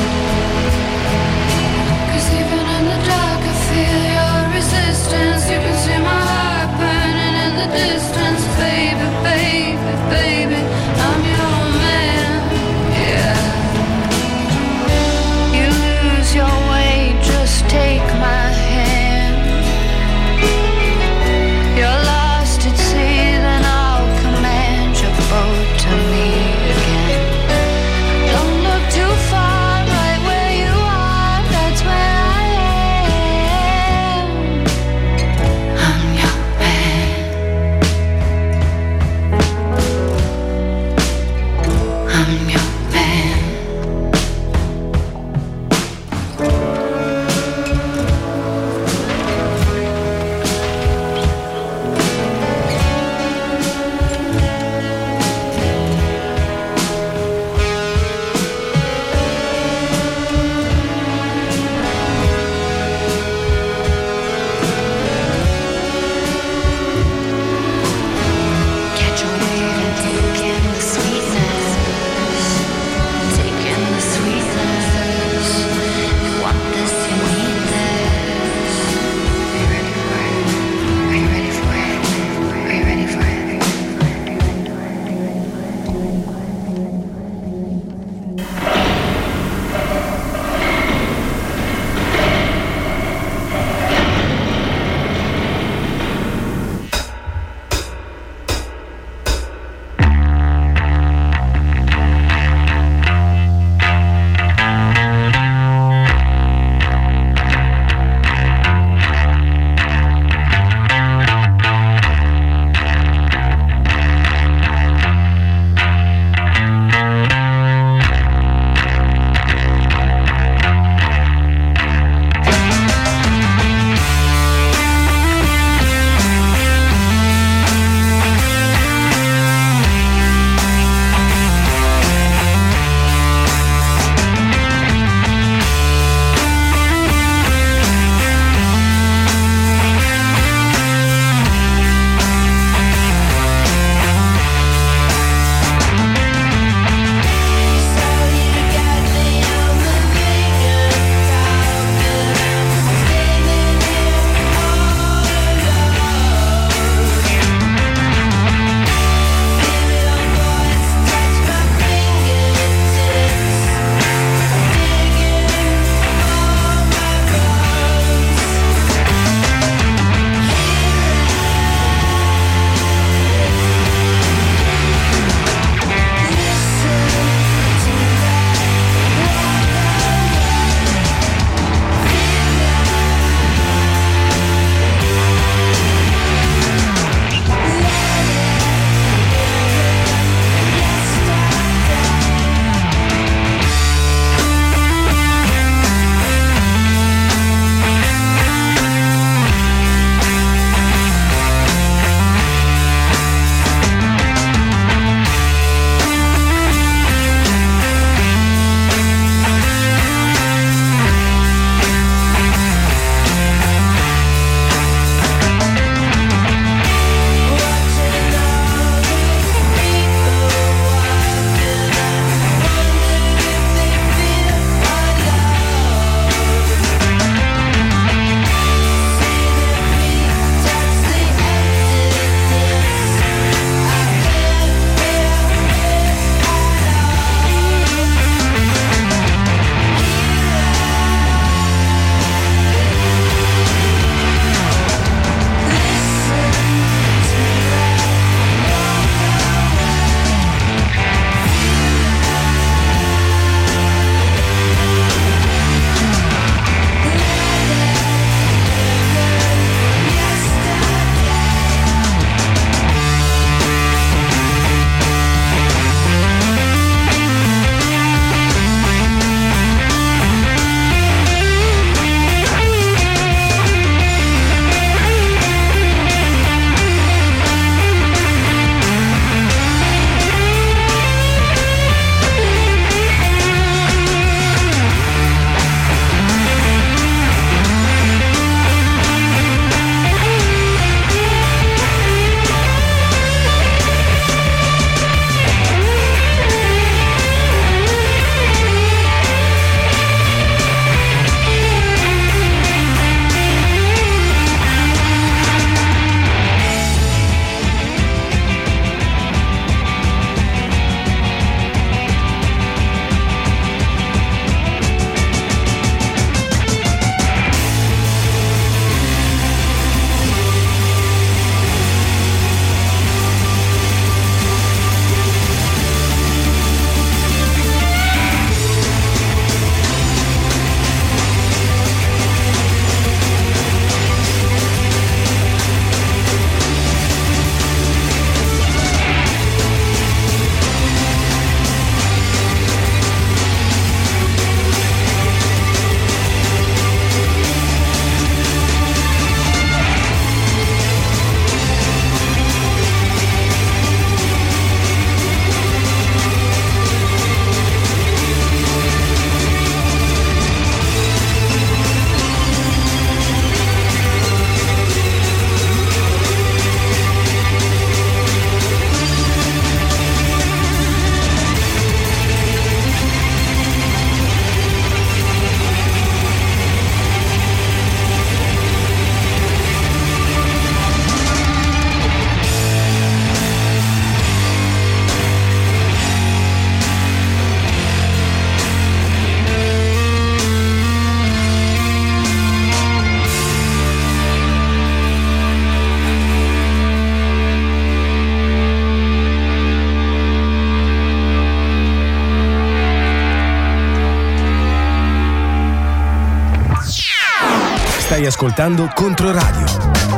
Ascoltando Controradio.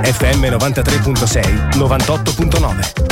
FM 93.6, 98.9.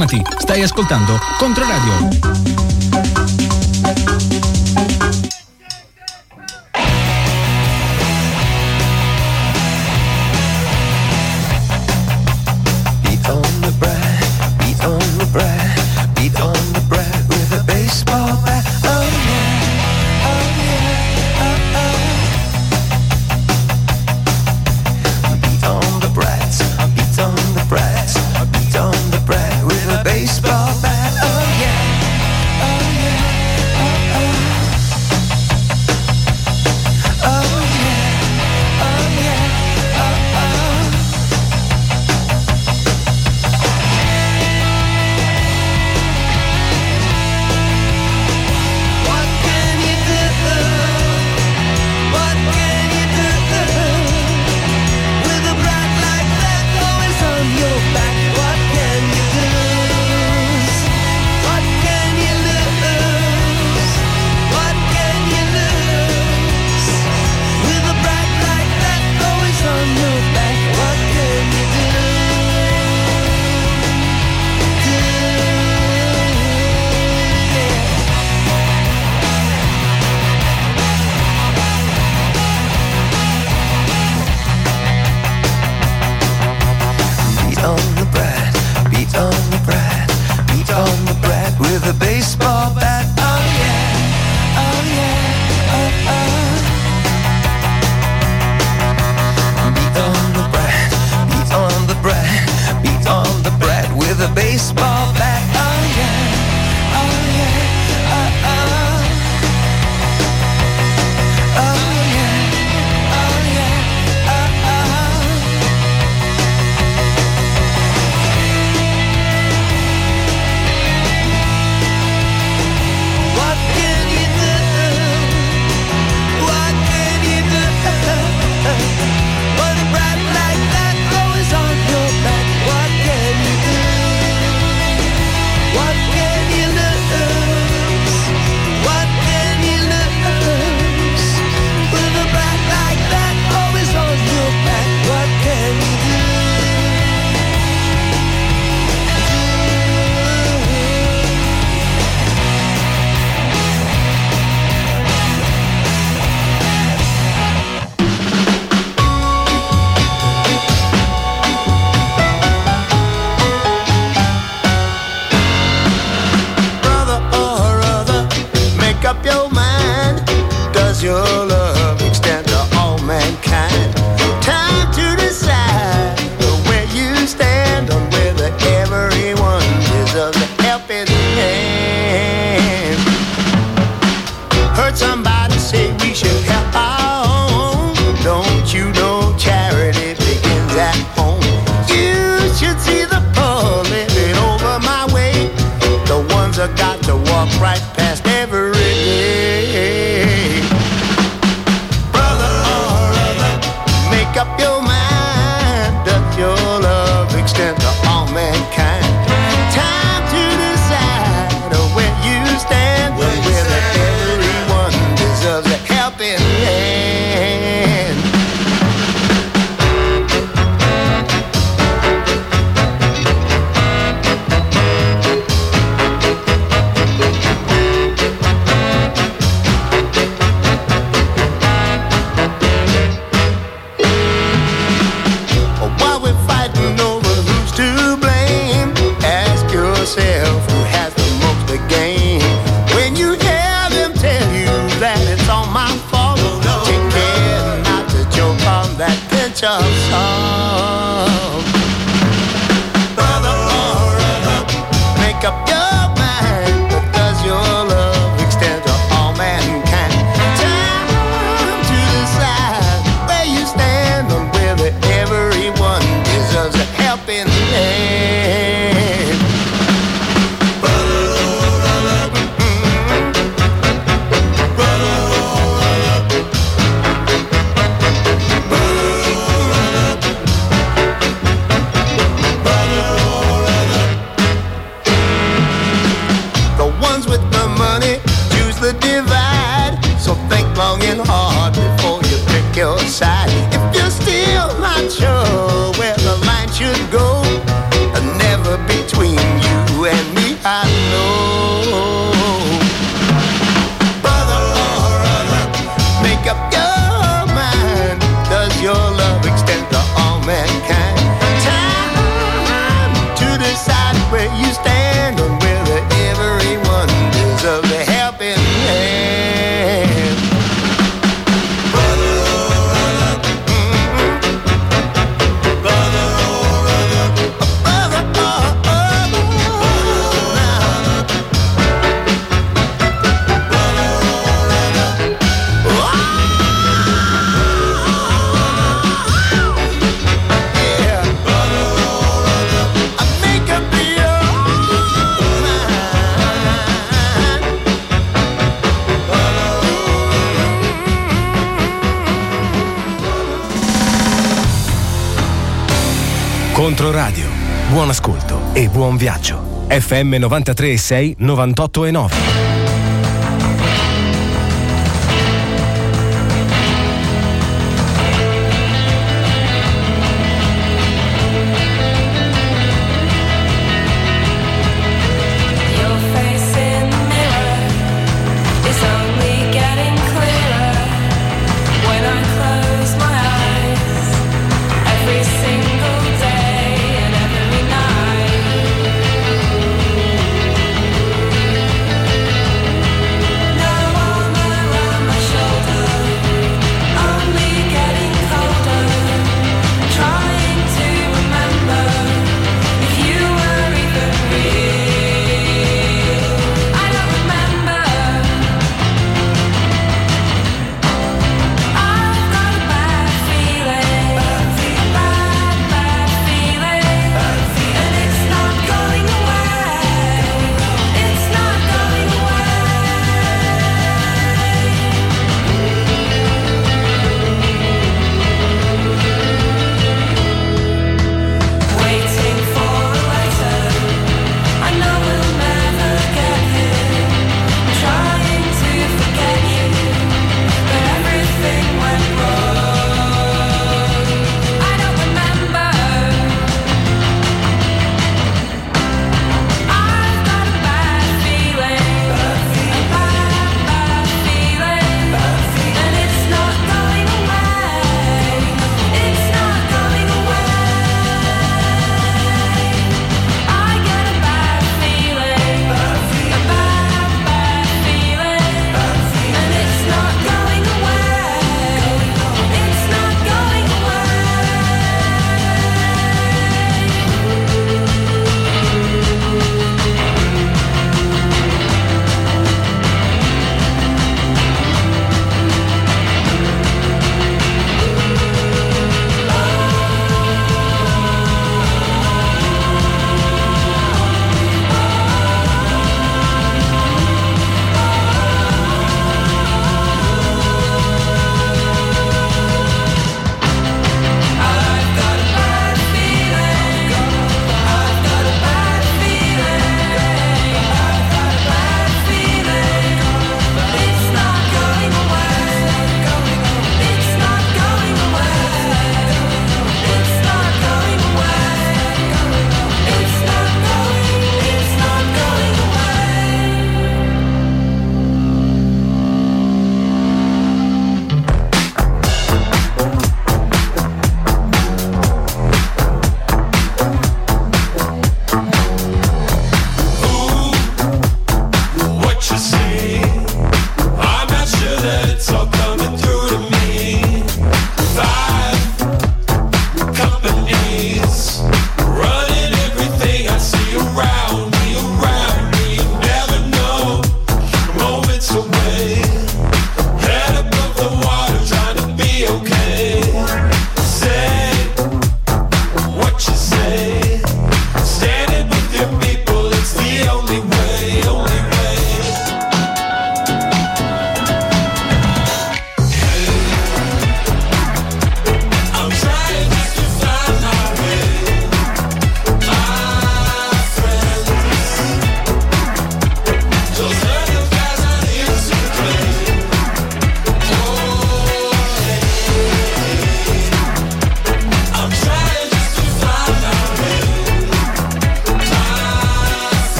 Fermati, stai ascoltando
Controradio. un viaggio. FM
93 6 98 e 9.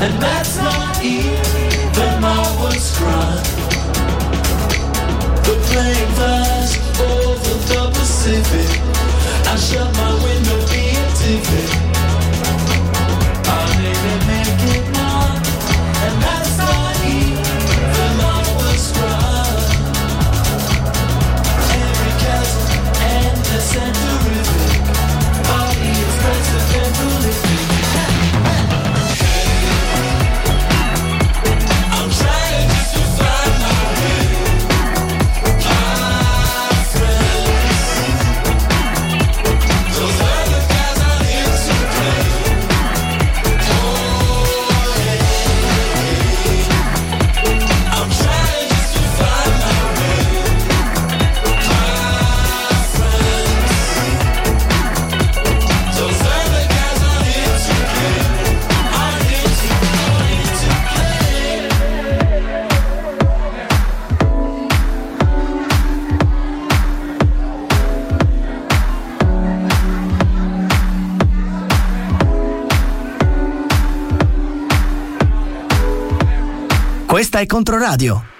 And
that's not even my
worst crime. The plane. ascolta e
Controradio.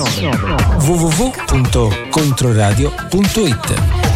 www.controradio.it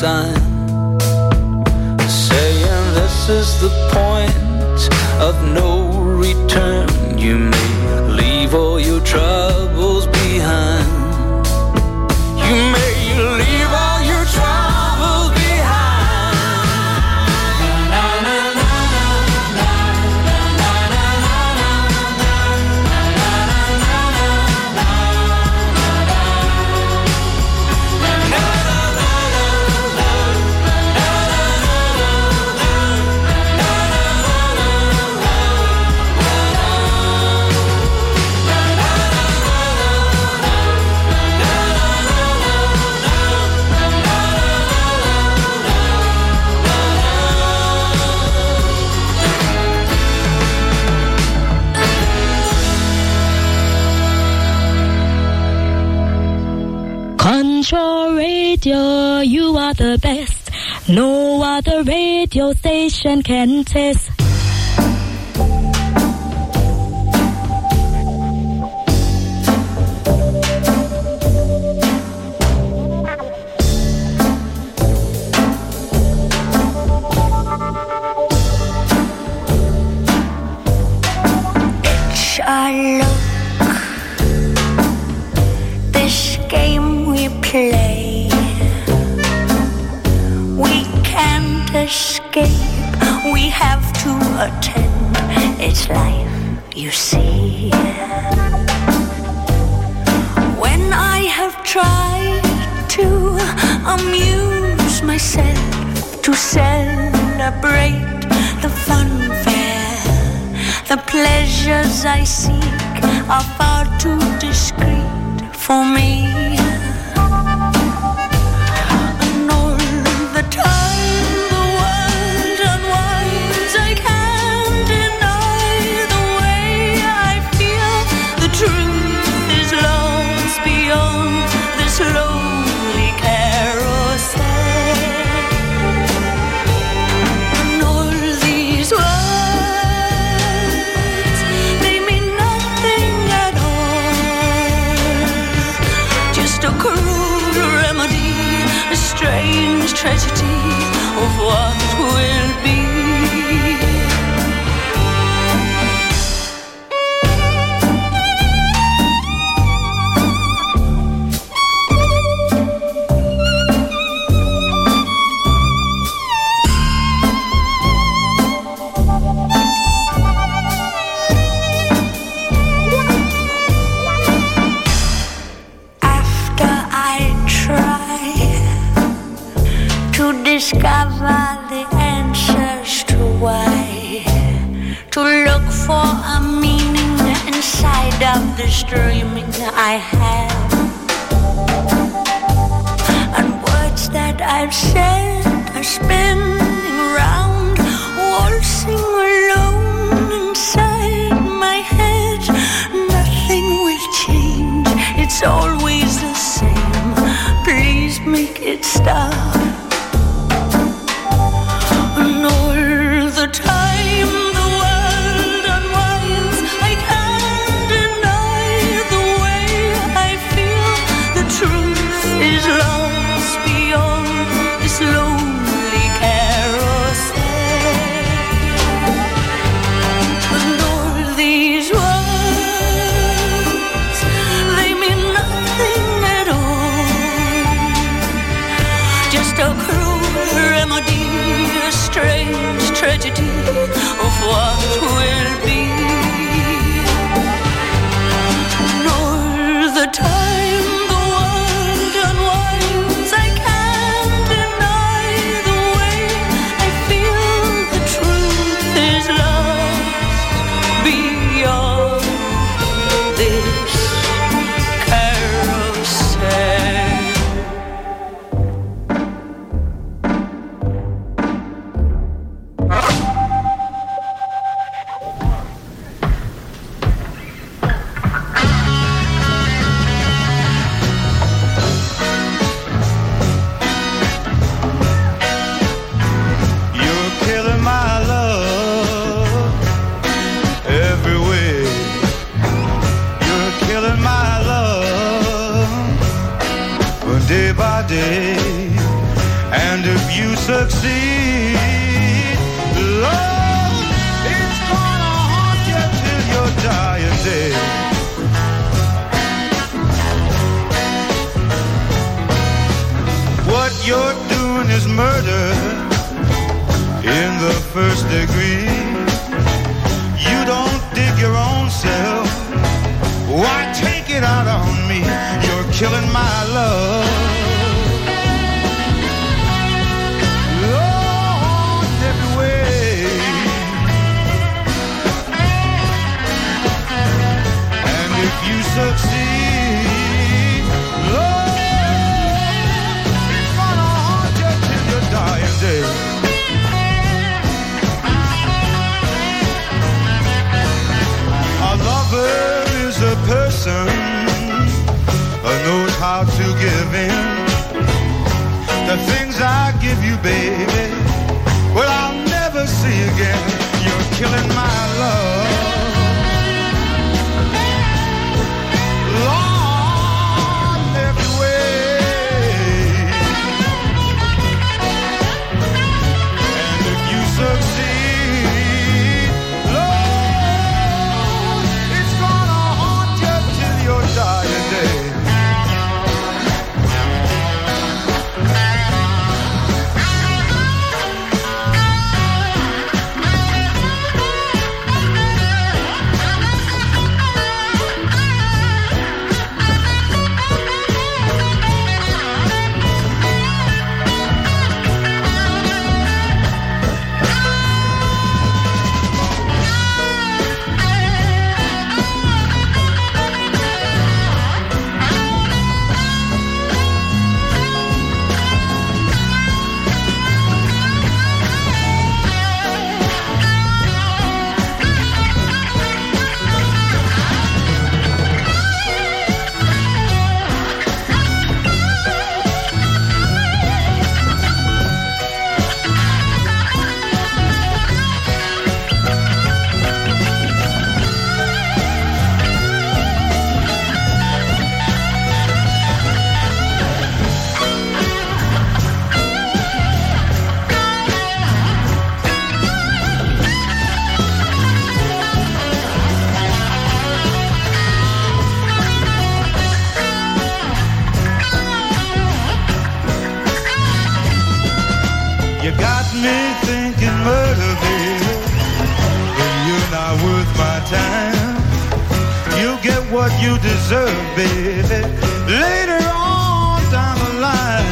sign saying this is the point of no return. You may leave all your troubles.
radio, you are the best. No other radio station can test.
deserve, baby. Later on down the line,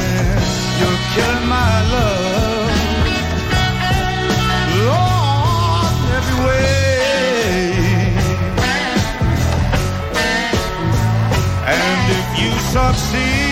you'll kill my love. Every way. And if you succeed.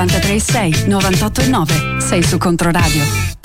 93 6 98 9
Sei su Controradio.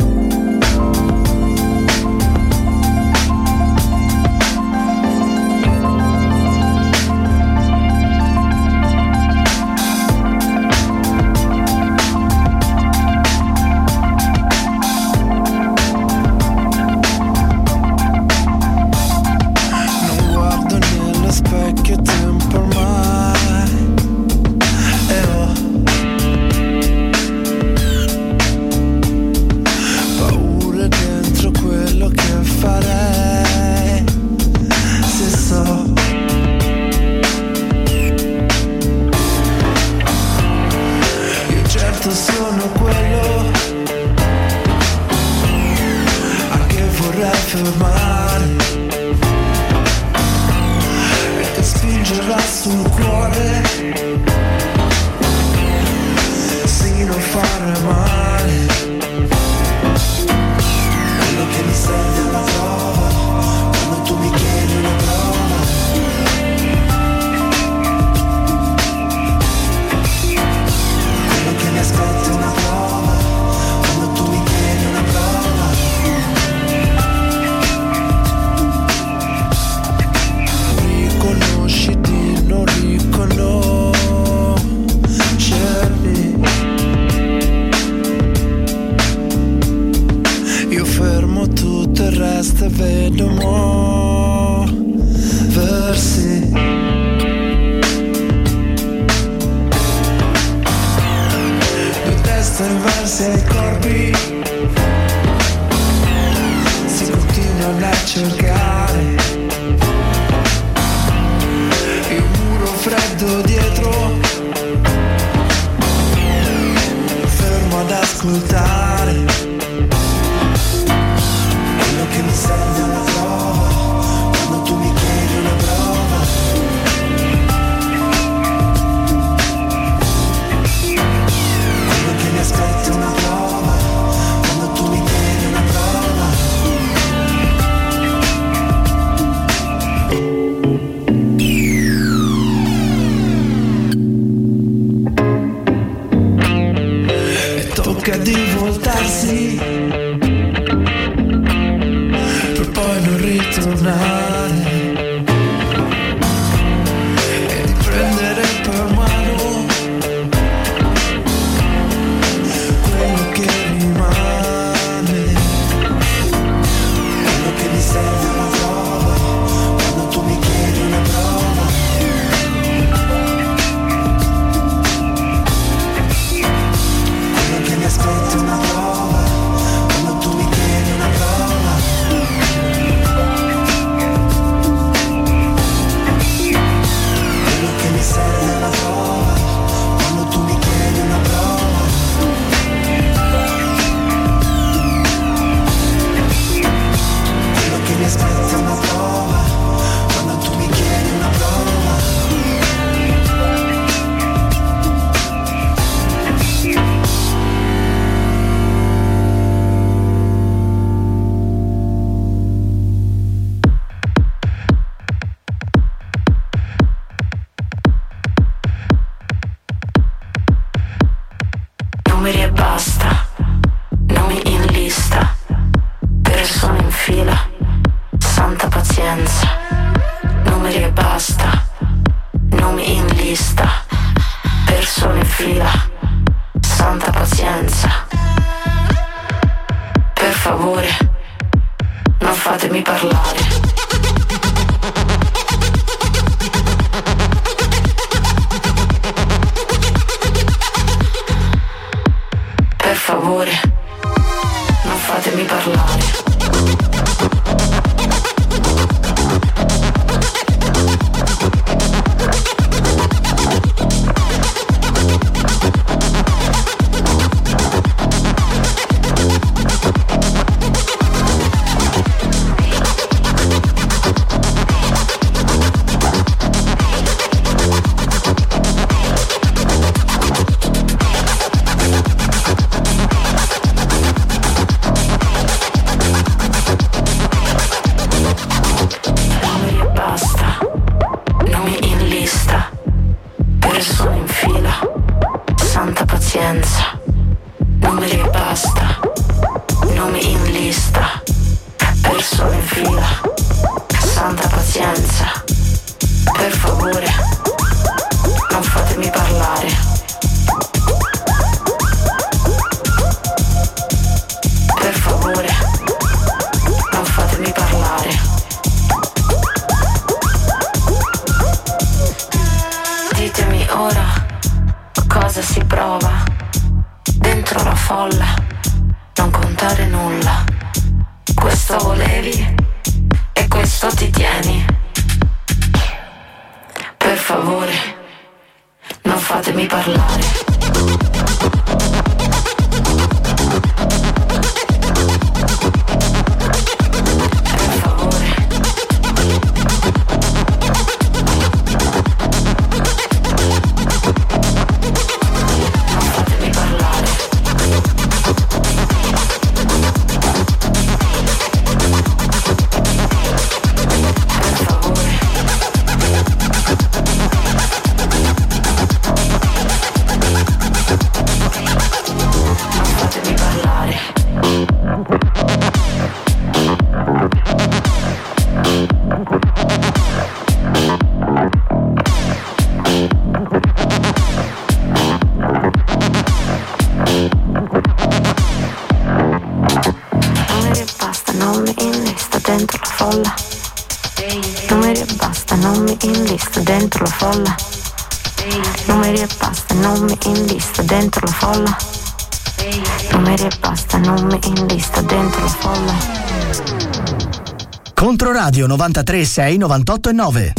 Radio 93 6 98 e 9.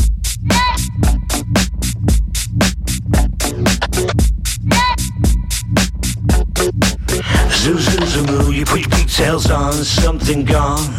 Zuzu Zamu, you put your pigtails on, something gone.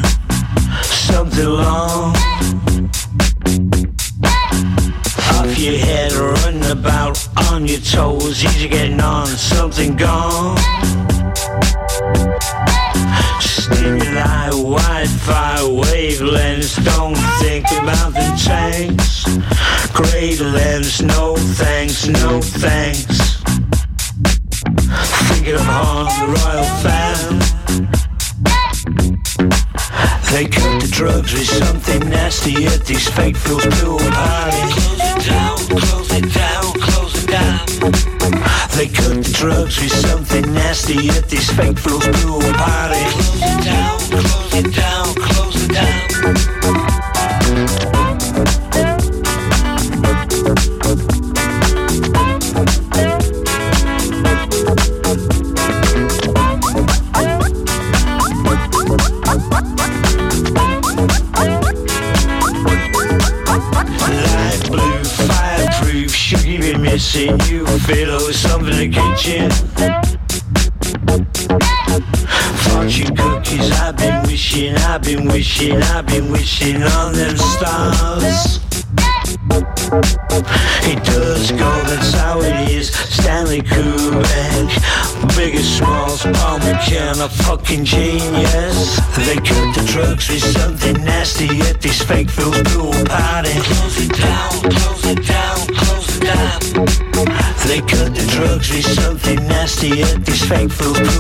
it is fake food.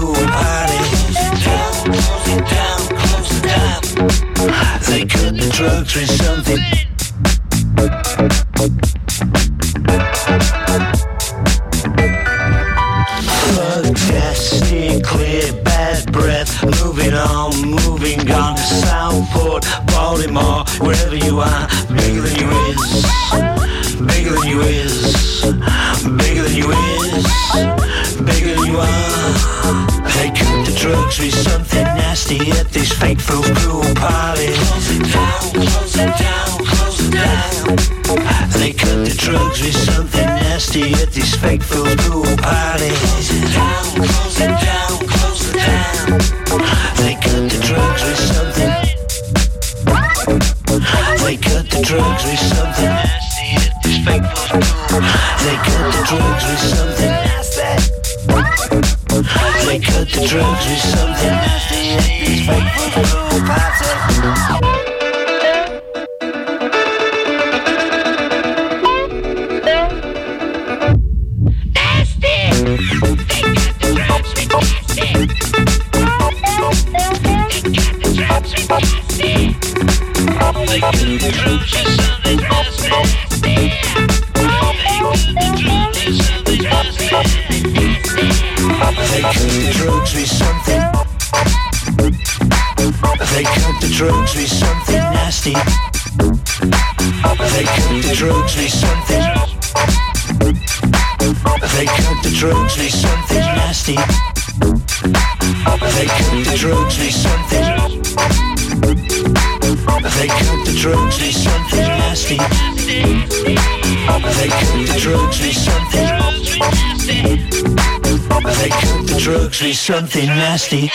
Something nasty.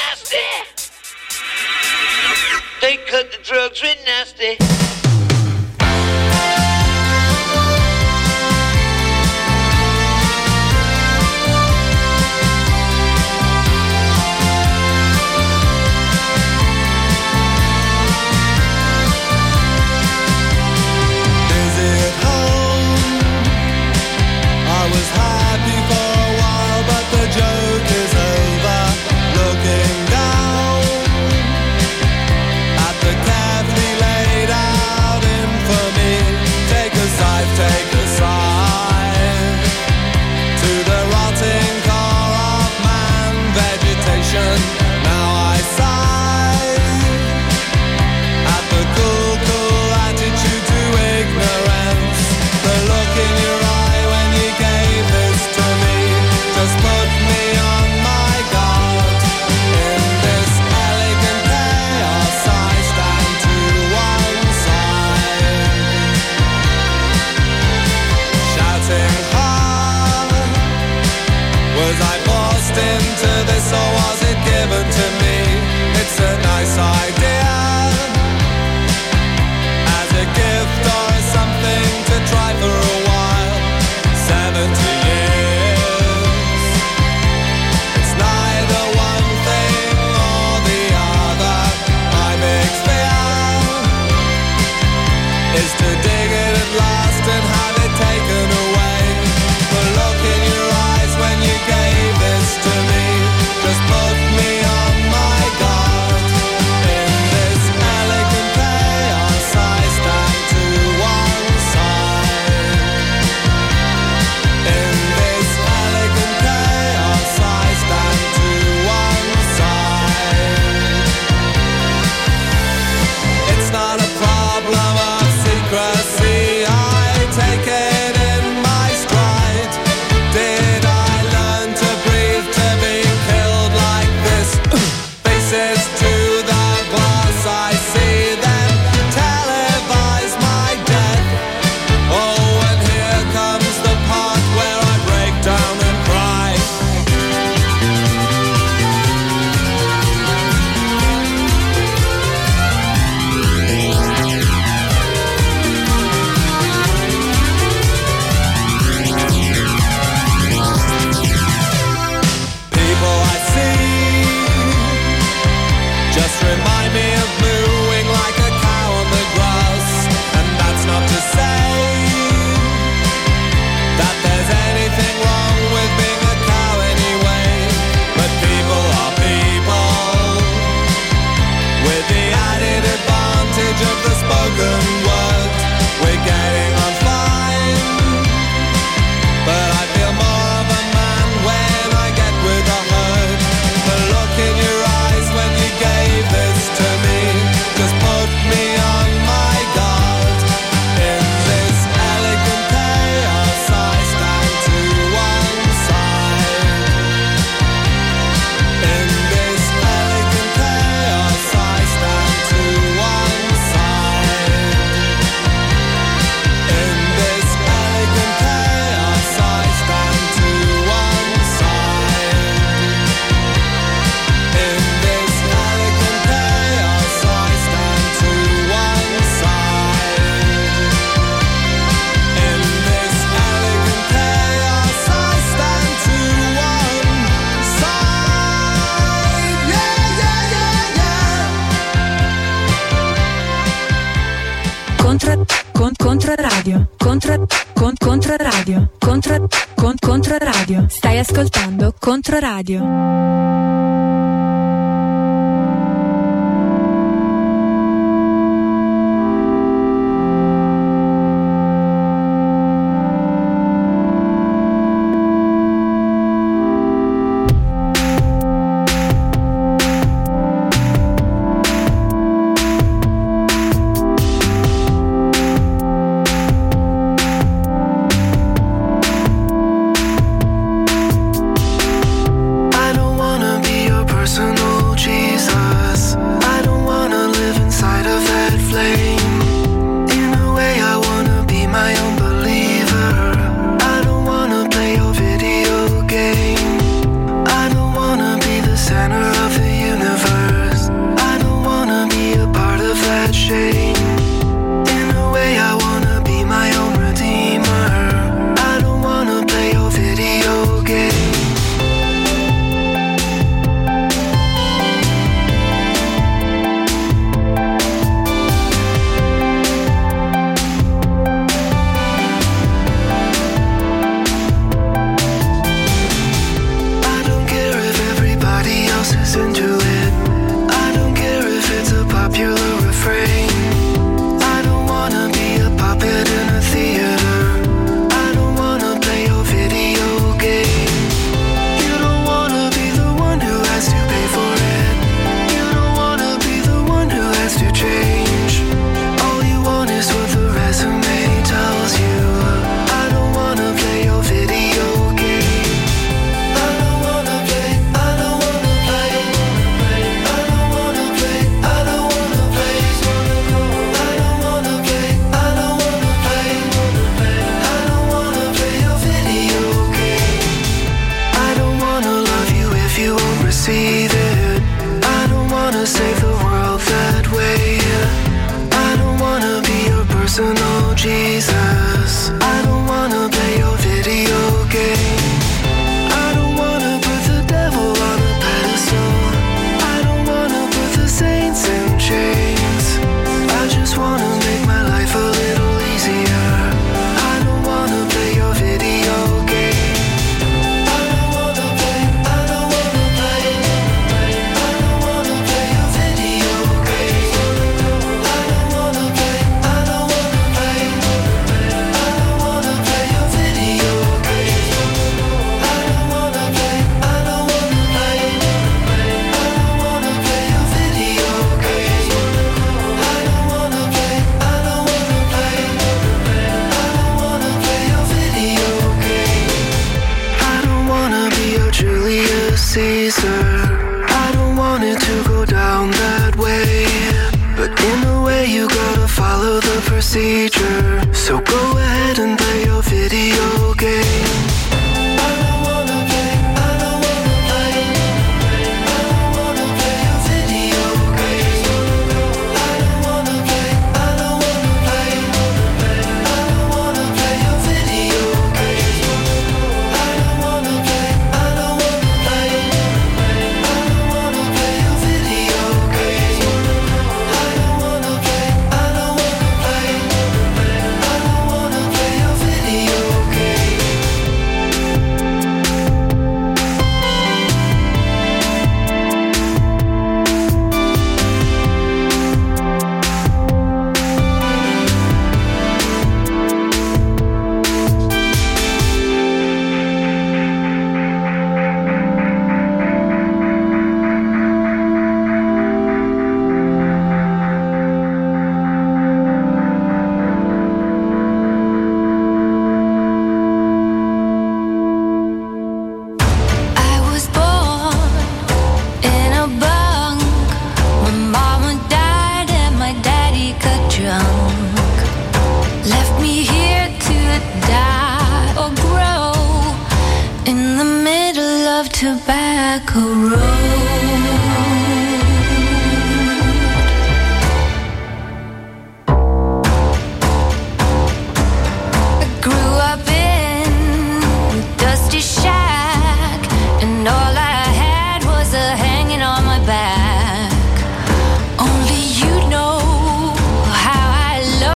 Is
to
radio.